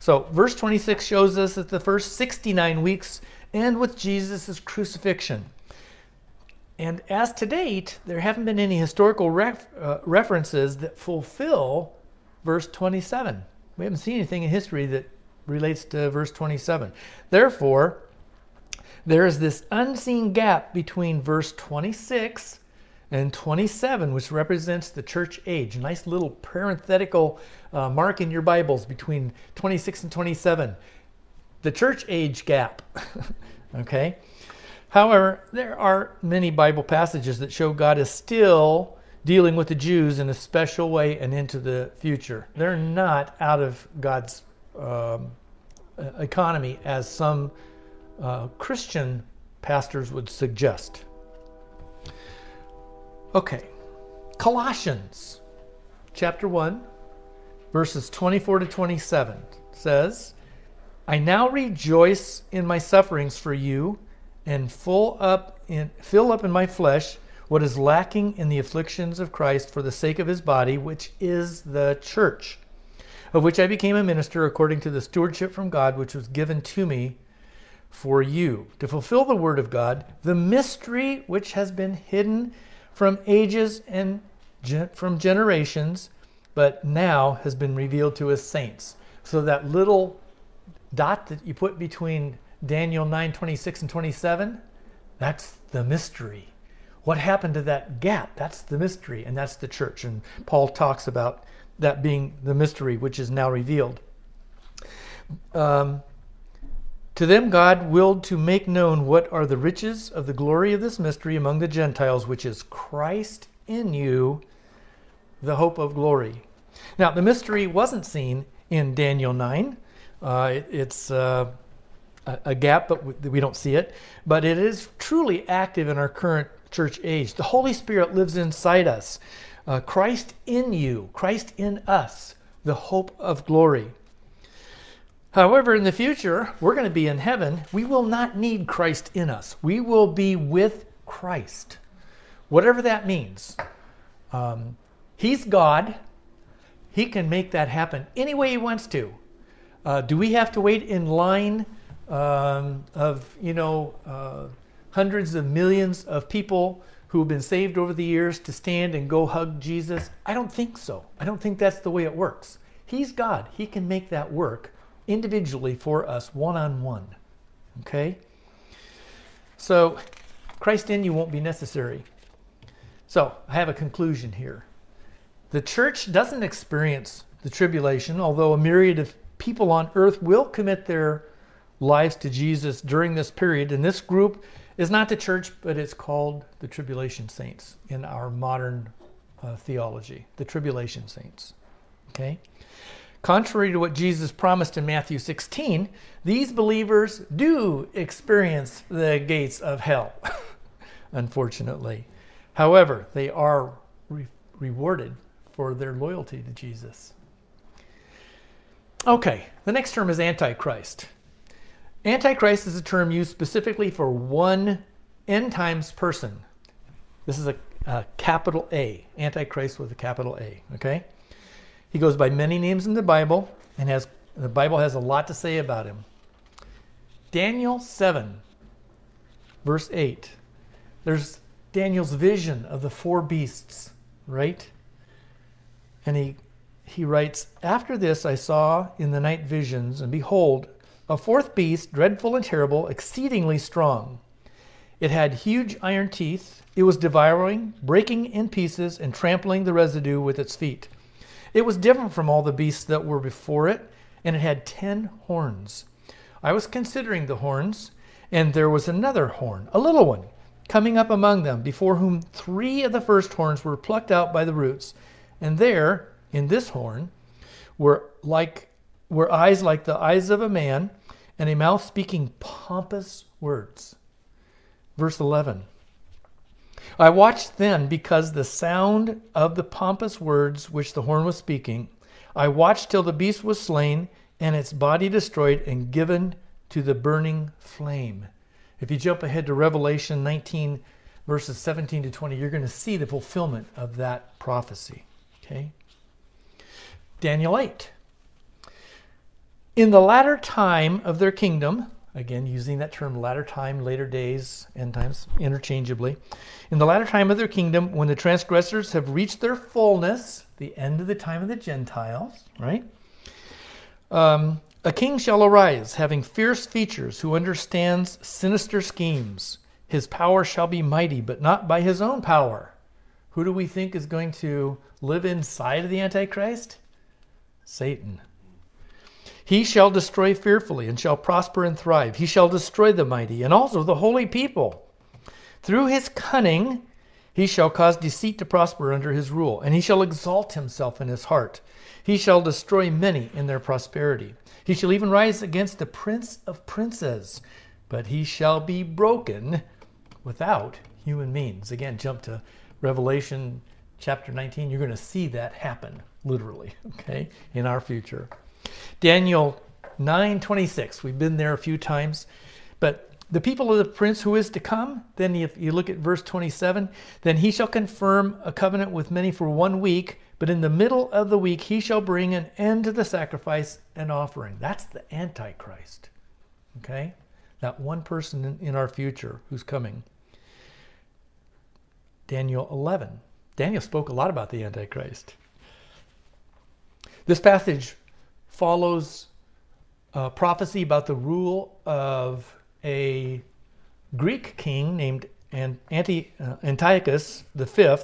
So, verse 26 shows us that the first 69 weeks end with Jesus' crucifixion. And as to date, there haven't been any historical ref, uh, references that fulfill verse 27. We haven't seen anything in history that relates to verse 27. Therefore, there is this unseen gap between verse 26 and 27, which represents the church age. Nice little parenthetical uh, mark in your Bibles between 26 and 27. The church age gap. okay? However, there are many Bible passages that show God is still dealing with the Jews in a special way and into the future. They're not out of God's um, economy as some uh, Christian pastors would suggest. Okay, Colossians chapter 1, verses 24 to 27 says, I now rejoice in my sufferings for you and full up in, fill up in my flesh what is lacking in the afflictions of Christ for the sake of his body, which is the church, of which I became a minister according to the stewardship from God which was given to me for you, to fulfill the word of God, the mystery which has been hidden from ages and gen- from generations, but now has been revealed to his saints. So that little dot that you put between Daniel 9 26 and 27, that's the mystery. What happened to that gap? That's the mystery, and that's the church. And Paul talks about that being the mystery which is now revealed. Um, to them, God willed to make known what are the riches of the glory of this mystery among the Gentiles, which is Christ in you, the hope of glory. Now, the mystery wasn't seen in Daniel 9. Uh, it, it's uh, a, gap, but we, we don't see it. But it is truly active in our current church age. The Holy Spirit lives inside us. Uh, Christ in you, Christ in us, the hope of glory. However, in the future, we're going to be in heaven. We will not need Christ in us. We will be with Christ, whatever that means. Um, he's God. He can make that happen any way He wants to. Uh, do we have to wait in line um, of, you know, uh, hundreds of millions of people who have been saved over the years to stand and go hug Jesus? I don't think so. I don't think that's the way it works. He's God. He can make that work individually for us, one on one. Okay? So, Christ in you won't be necessary. So, I have a conclusion here. The church doesn't experience the tribulation, although a myriad of people on earth will commit their lives to Jesus during this period. And this group is not the church, but it's called the tribulation saints in our modern uh, theology, the tribulation saints. Okay? Contrary to what Jesus promised in Matthew 16, these believers do experience the gates of hell, unfortunately. However, they are re- rewarded for their loyalty to Jesus. Okay, the next term is Antichrist. Antichrist is a term used specifically for one end times person. This is a, a capital A, Antichrist with a capital A, okay? He goes by many names in the Bible and has the Bible has a lot to say about him. Daniel 7 verse 8. There's Daniel's vision of the four beasts, right? And he he writes, After this I saw in the night visions, and behold, a fourth beast, dreadful and terrible, exceedingly strong. It had huge iron teeth. It was devouring, breaking in pieces, and trampling the residue with its feet. It was different from all the beasts that were before it, and it had ten horns. I was considering the horns, and there was another horn, a little one, coming up among them, before whom three of the first horns were plucked out by the roots. And there, in this horn were like were eyes like the eyes of a man and a mouth speaking pompous words. Verse 11. I watched then because the sound of the pompous words which the horn was speaking, I watched till the beast was slain and its body destroyed and given to the burning flame. If you jump ahead to Revelation 19, verses 17 to 20, you're going to see the fulfillment of that prophecy. Okay? Daniel 8. In the latter time of their kingdom, again using that term latter time, later days, end times interchangeably, in the latter time of their kingdom, when the transgressors have reached their fullness, the end of the time of the Gentiles, right? Um, a king shall arise, having fierce features, who understands sinister schemes. His power shall be mighty, but not by his own power. Who do we think is going to live inside of the Antichrist? Satan. He shall destroy fearfully and shall prosper and thrive. He shall destroy the mighty and also the holy people. Through his cunning, he shall cause deceit to prosper under his rule, and he shall exalt himself in his heart. He shall destroy many in their prosperity. He shall even rise against the prince of princes, but he shall be broken without human means. Again, jump to Revelation chapter 19. You're going to see that happen literally, okay, in our future. Daniel 9:26. We've been there a few times, but the people of the prince who is to come, then if you look at verse 27, then he shall confirm a covenant with many for one week, but in the middle of the week he shall bring an end to the sacrifice and offering. That's the Antichrist. Okay? That one person in, our future who's coming. Daniel 11. Daniel spoke a lot about the Antichrist. This passage follows a prophecy about the rule of a Greek king named Anti, uh, Antiochus V.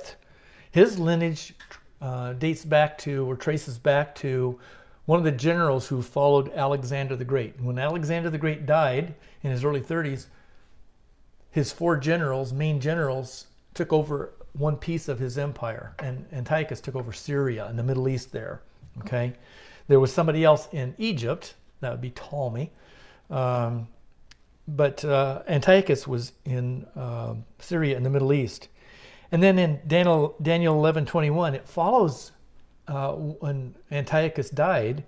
His lineage uh, dates back to or traces back to one of the generals who followed Alexander the Great. When Alexander the Great died in his early 30s, his four generals, main generals, took over one piece of his empire, and Antiochus took over Syria and the Middle East there. Okay, There was somebody else in Egypt, that would be Ptolemy. Um, but uh, Antiochus was in uh, Syria in the Middle East. And then in Daniel, Daniel 11 21, it follows uh, when Antiochus died.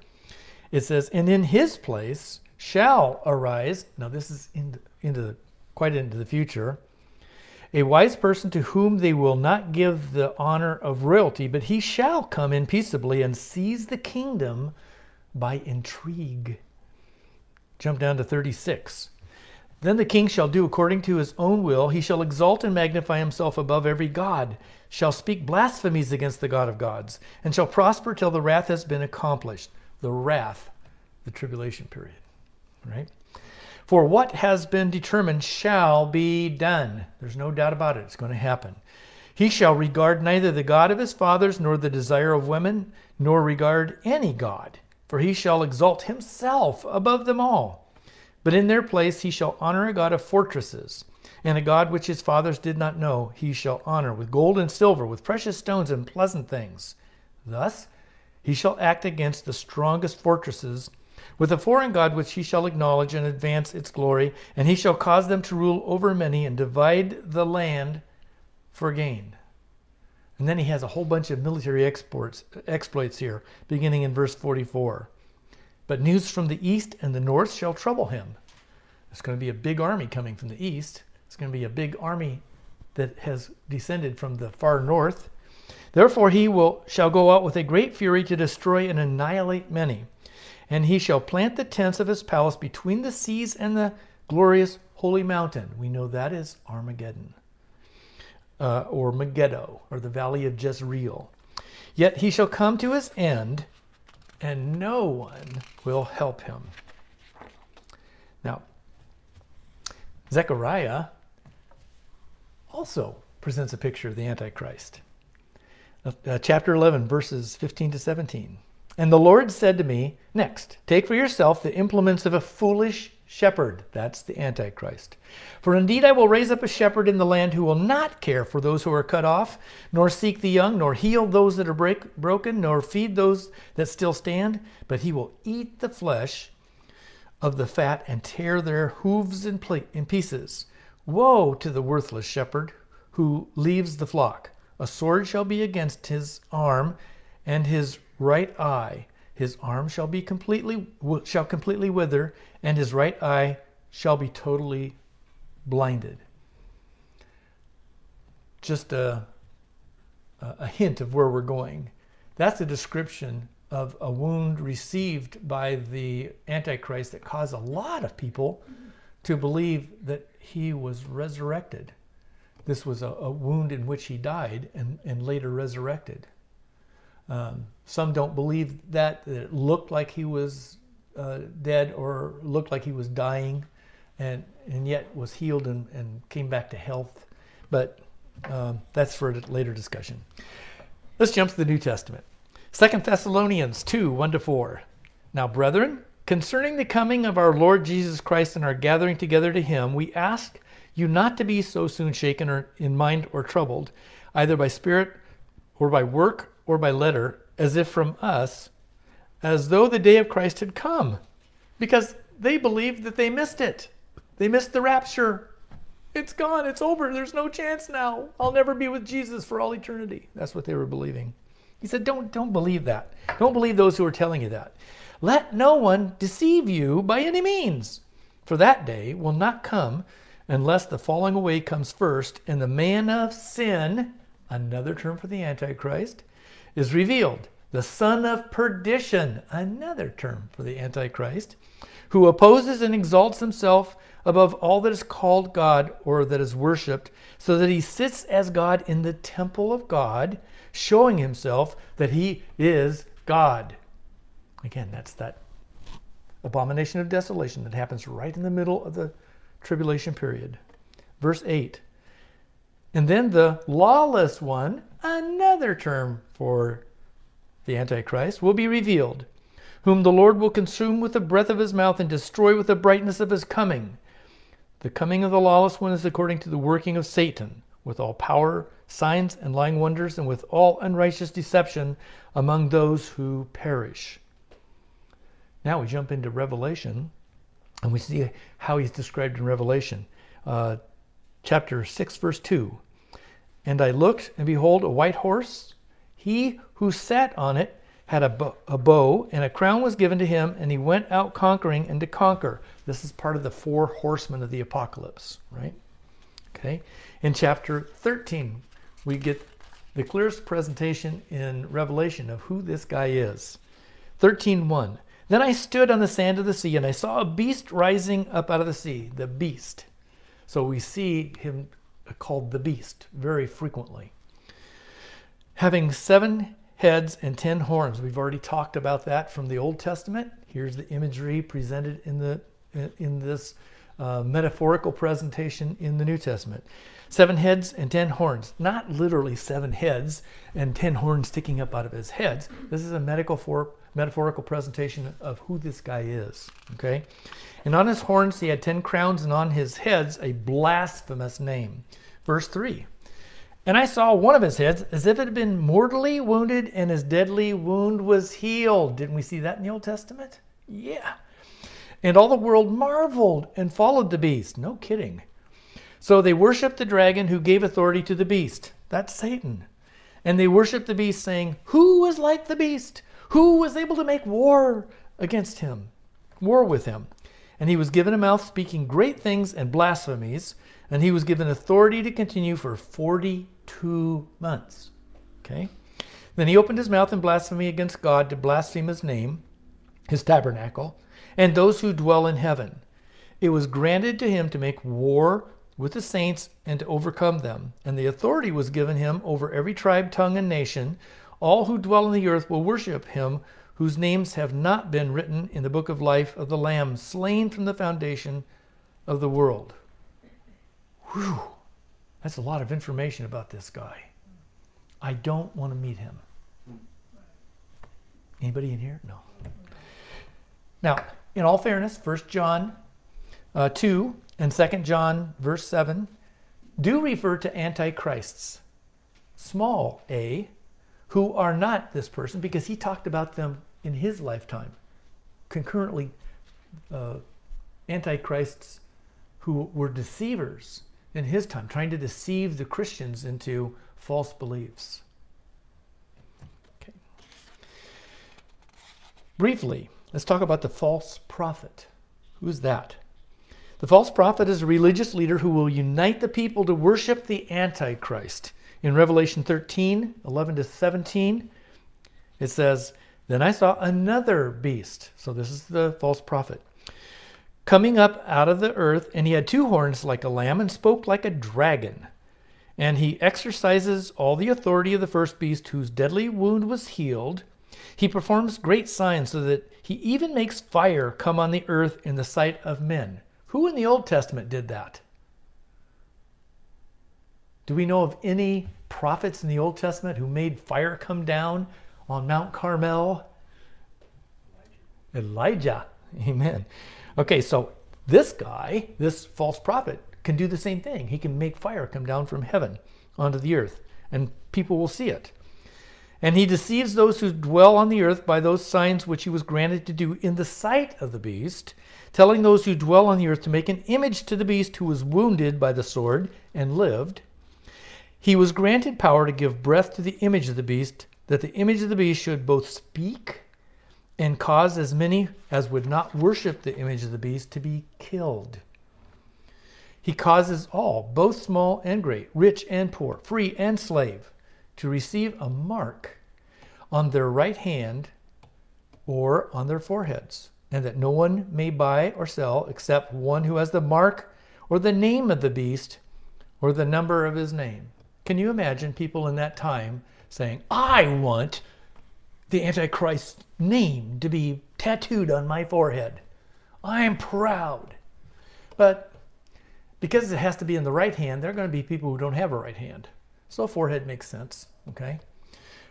It says, And in his place shall arise, now this is into, into quite into the future, a wise person to whom they will not give the honor of royalty, but he shall come in peaceably and seize the kingdom by intrigue. Jump down to 36. Then the king shall do according to his own will. He shall exalt and magnify himself above every god, shall speak blasphemies against the God of gods, and shall prosper till the wrath has been accomplished. The wrath, the tribulation period. Right? For what has been determined shall be done. There's no doubt about it. It's going to happen. He shall regard neither the God of his fathers, nor the desire of women, nor regard any God, for he shall exalt himself above them all. But in their place he shall honor a God of fortresses, and a God which his fathers did not know, he shall honor with gold and silver, with precious stones and pleasant things. Thus he shall act against the strongest fortresses, with a foreign God which he shall acknowledge and advance its glory, and he shall cause them to rule over many and divide the land for gain. And then he has a whole bunch of military exports, exploits here, beginning in verse 44. But news from the east and the north shall trouble him. There's going to be a big army coming from the east. It's going to be a big army that has descended from the far north. Therefore he will shall go out with a great fury to destroy and annihilate many. And he shall plant the tents of his palace between the seas and the glorious holy mountain. We know that is Armageddon. Uh, or Megiddo, or the valley of Jezreel. Yet he shall come to his end and no one will help him. Now, Zechariah also presents a picture of the Antichrist. Uh, uh, chapter 11, verses 15 to 17. And the Lord said to me, Next, take for yourself the implements of a foolish shepherd. That's the Antichrist. For indeed I will raise up a shepherd in the land who will not care for those who are cut off, nor seek the young, nor heal those that are break, broken, nor feed those that still stand, but he will eat the flesh of the fat and tear their hooves in, in pieces. Woe to the worthless shepherd who leaves the flock. A sword shall be against his arm and his right eye his arm shall be completely shall completely wither, and his right eye shall be totally blinded. Just a, a hint of where we're going. That's a description of a wound received by the Antichrist that caused a lot of people to believe that he was resurrected. This was a, a wound in which he died and, and later resurrected. Um, some don't believe that, that it looked like he was uh, dead or looked like he was dying and, and yet was healed and, and came back to health. But um, that's for a later discussion. Let's jump to the New Testament. Second Thessalonians 2 1 to 4. Now, brethren, concerning the coming of our Lord Jesus Christ and our gathering together to him, we ask you not to be so soon shaken or in mind or troubled, either by spirit or by work or by letter, as if from us, as though the day of Christ had come, because they believed that they missed it. They missed the rapture. It's gone. It's over. There's no chance now. I'll never be with Jesus for all eternity. That's what they were believing. He said, Don't, don't believe that. Don't believe those who are telling you that. Let no one deceive you by any means, for that day will not come unless the falling away comes first and the man of sin, another term for the Antichrist, is revealed. The son of perdition, another term for the Antichrist, who opposes and exalts himself above all that is called God or that is worshiped, so that he sits as God in the temple of God, showing himself that he is God. Again, that's that abomination of desolation that happens right in the middle of the tribulation period. Verse 8 And then the lawless one, another term for the Antichrist, will be revealed, whom the Lord will consume with the breath of his mouth and destroy with the brightness of his coming. The coming of the lawless one is according to the working of Satan, with all power, signs, and lying wonders, and with all unrighteous deception among those who perish. Now we jump into Revelation and we see how he's described in Revelation. Uh, chapter 6, verse 2. And I looked, and behold, a white horse. He who sat on it had a, bow, and a crown was given to him, and he went out conquering and to conquer. This is part of the four horsemen of the apocalypse, right? Okay. In chapter 13, we get the clearest presentation in Revelation of who this guy is. 13:1. Then I stood on the sand of the sea, and I saw a beast rising up out of the sea, the beast. So we see him called the beast very frequently. Having seven heads and ten horns. We've already talked about that from the Old Testament. Here's the imagery presented in the in this uh, metaphorical presentation in the New Testament. Seven heads and ten horns. Not literally seven heads and ten horns sticking up out of his heads. This is a medical for, metaphorical presentation of who this guy is. Okay? And on his horns he had ten crowns, and on his heads a blasphemous name. Verse 3. And I saw one of his heads as if it had been mortally wounded, and his deadly wound was healed. Didn't we see that in the Old Testament? Yeah. And all the world marveled and followed the beast. No kidding. So they worshiped the dragon who gave authority to the beast. That's Satan. And they worshiped the beast, saying, Who was like the beast? Who was able to make war against him? War with him. And he was given a mouth speaking great things and blasphemies, and he was given authority to continue for 42 months. Okay? Then he opened his mouth in blasphemy against God to blaspheme his name, his tabernacle, and those who dwell in heaven. It was granted to him to make war with the saints and to overcome them. And the authority was given him over every tribe, tongue, and nation. All who dwell on the earth will worship him, whose names have not been written in the book of life of the Lamb, slain from the foundation of the world. Whew. That's a lot of information about this guy. I don't want to meet him. Anybody in here? No. Now, in all fairness, 1 John uh, 2 and 2 John verse 7 do refer to antichrists, small a, who are not this person because he talked about them in his lifetime. Concurrently, uh, antichrists who were deceivers in his time, trying to deceive the Christians into false beliefs. Okay. Briefly, let's talk about the false prophet. Who's that? The false prophet is a religious leader who will unite the people to worship the Antichrist. In Revelation 13 11 to 17, it says, Then I saw another beast. So this is the false prophet. Coming up out of the earth, and he had two horns like a lamb and spoke like a dragon. And he exercises all the authority of the first beast, whose deadly wound was healed. He performs great signs so that he even makes fire come on the earth in the sight of men. Who in the Old Testament did that? Do we know of any prophets in the Old Testament who made fire come down on Mount Carmel? Elijah. Elijah. Amen. Okay, so this guy, this false prophet, can do the same thing. He can make fire come down from heaven onto the earth, and people will see it. And he deceives those who dwell on the earth by those signs which he was granted to do in the sight of the beast, telling those who dwell on the earth to make an image to the beast who was wounded by the sword and lived. He was granted power to give breath to the image of the beast, that the image of the beast should both speak and cause as many as would not worship the image of the beast to be killed. He causes all, both small and great, rich and poor, free and slave, to receive a mark on their right hand or on their foreheads, and that no one may buy or sell except one who has the mark or the name of the beast or the number of his name. Can you imagine people in that time saying, I want the Antichrist's name to be tattooed on my forehead? I am proud. But because it has to be in the right hand, there are going to be people who don't have a right hand. So forehead makes sense, okay?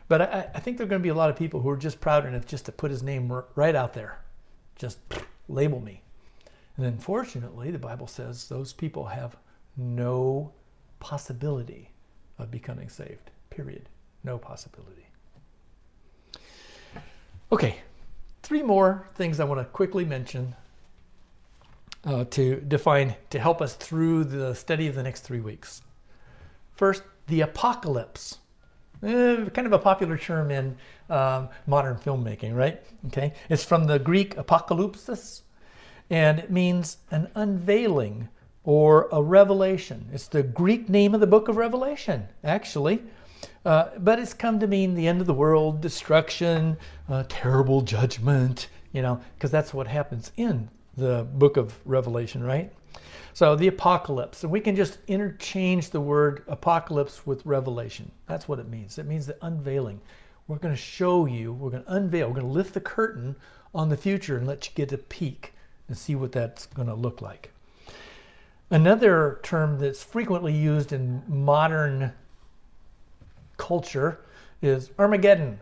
But I, I, think there are going to be a lot of people who are just proud enough just to put his name right out there. Just label me. And unfortunately, the Bible says those people have no possibility of becoming saved. Period. No possibility. Okay, three more things I want to quickly mention uh, to define, to help us through the study of the next three weeks. First, the apocalypse. Eh, kind of a popular term in um, modern filmmaking, right? Okay, it's from the Greek apocalypsis, and it means an unveiling or a revelation. It's the Greek name of the book of Revelation, actually. Uh, but it's come to mean the end of the world, destruction, uh, terrible judgment, you know, because that's what happens in the book of Revelation, right? So the apocalypse, and we can just interchange the word apocalypse with revelation. That's what it means. It means the unveiling. We're going to show you, we're going to unveil, we're going to lift the curtain on the future and let you get a peek and see what that's going to look like. Another term that's frequently used in modern culture is Armageddon.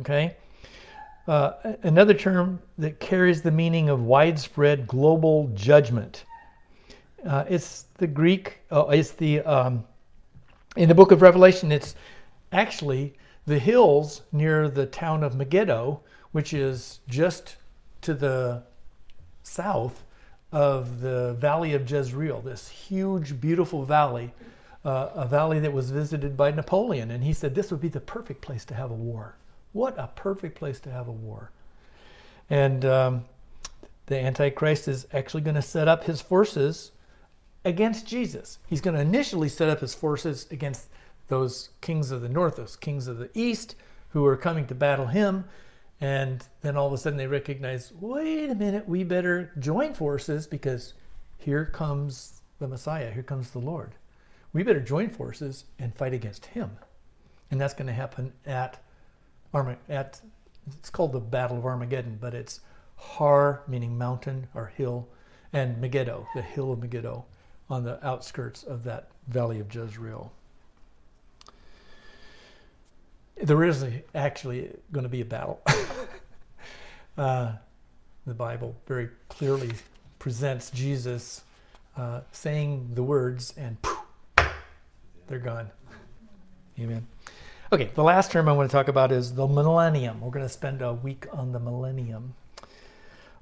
Okay. Uh, another term that carries the meaning of widespread global judgment. Uh, it's the Greek. Oh, it's the um, in the book of Revelation. It's actually the hills near the town of Megiddo, which is just to the south of the Valley of Jezreel. This huge, beautiful valley uh, a valley that was visited by Napoleon, and he said this would be the perfect place to have a war. What a perfect place to have a war. And um, the Antichrist is actually going to set up his forces against Jesus. He's going to initially set up his forces against those kings of the north, those kings of the east who are coming to battle him. And then all of a sudden they recognize wait a minute, we better join forces because here comes the Messiah, here comes the Lord we better join forces and fight against him. And that's going to happen at at it's called the Battle of Armageddon, but it's Har meaning mountain or hill, and Megiddo, the hill of Megiddo, on the outskirts of that valley of Jezreel. There is a, actually going to be a battle. uh, the Bible very clearly presents Jesus uh, saying the words and poof, they're gone. Amen. Okay, the last term I want to talk about is the millennium. We're going to spend a week on the millennium.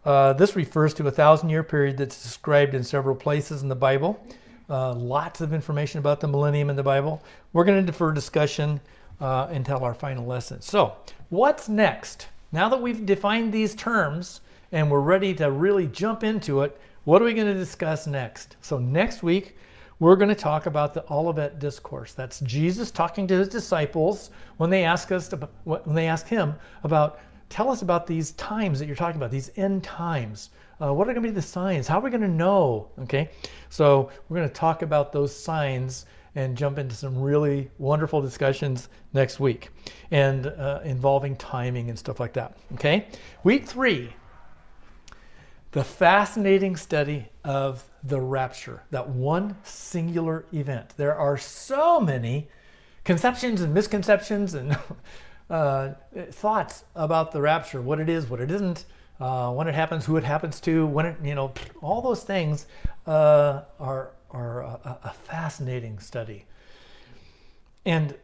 Uh, this refers to a thousand year period that's described in several places in the Bible. Uh, lots of information about the millennium in the Bible. We're going to defer discussion uh, until our final lesson. So, what's next? Now that we've defined these terms and we're ready to really jump into it, what are we going to discuss next? So, next week, we're going to talk about the Olivet Discourse. That's Jesus talking to his disciples when they ask us to, when they ask him about tell us about these times that you're talking about, these end times. Uh, what are going to be the signs? How are we going to know? Okay, so we're going to talk about those signs and jump into some really wonderful discussions next week and uh, involving timing and stuff like that. Okay, week three the fascinating study of the rapture, that one singular event. There are so many conceptions and misconceptions and uh, thoughts about the rapture, what it is, what it isn't, uh, when it happens, who it happens to, when it, you know, all those things uh, are, are a, a fascinating study. And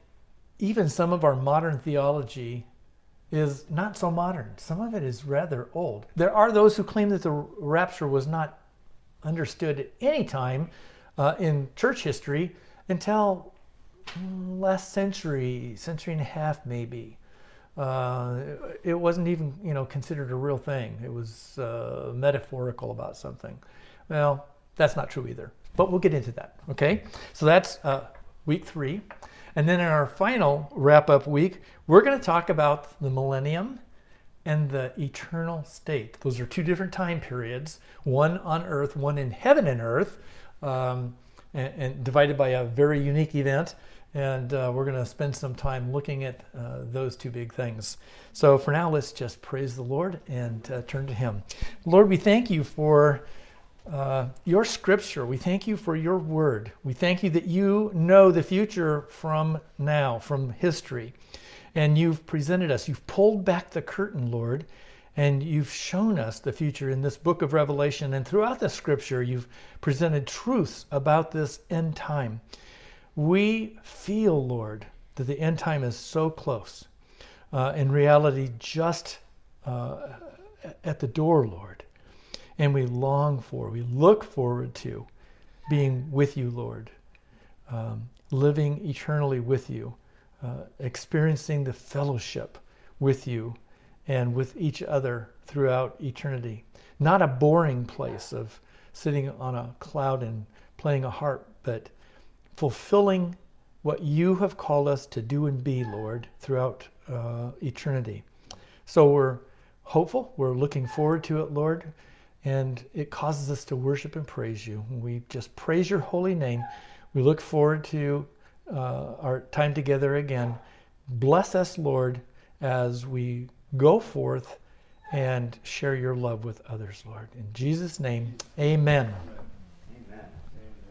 even some of our modern theology is not so modern. Some of it is rather old. There are those who claim that the rapture was not understood at any time uh, in church history until last century, century and a half maybe. Uh, it wasn't even you know considered a real thing. It was uh, metaphorical about something. Well, that's not true either. But we'll get into that. Okay, so that's uh, week three. And then in our final wrap up week, we're going to talk about the millennium and the eternal state. Those are two different time periods one on earth, one in heaven and earth, um, and, and, divided by a very unique event. And uh, we're going to spend some time looking at uh, those two big things. So for now, let's just praise the Lord and uh, turn to Him. Lord, we thank you for uh, your scripture. We thank you for your word. We thank you that you know the future from now, from history. And you've presented us, you've pulled back the curtain, Lord, and you've shown us the future in this book of Revelation. And throughout the scripture, you've presented truths about this end time. We feel, Lord, that the end time is so close. Uh, in reality, just uh, at the door, Lord. And we long for, we look forward to being with you, Lord, um, living eternally with you, uh, experiencing the fellowship with you and with each other throughout eternity. Not a boring place of sitting on a cloud and playing a harp, but fulfilling what you have called us to do and be, Lord, throughout uh, eternity. So we're hopeful. We're looking forward to it, Lord. And it causes us to worship and praise you. We just praise your holy name. We look forward to uh, our time together again. Bless us, Lord, as we go forth and share your love with others, Lord. In Jesus' name, amen.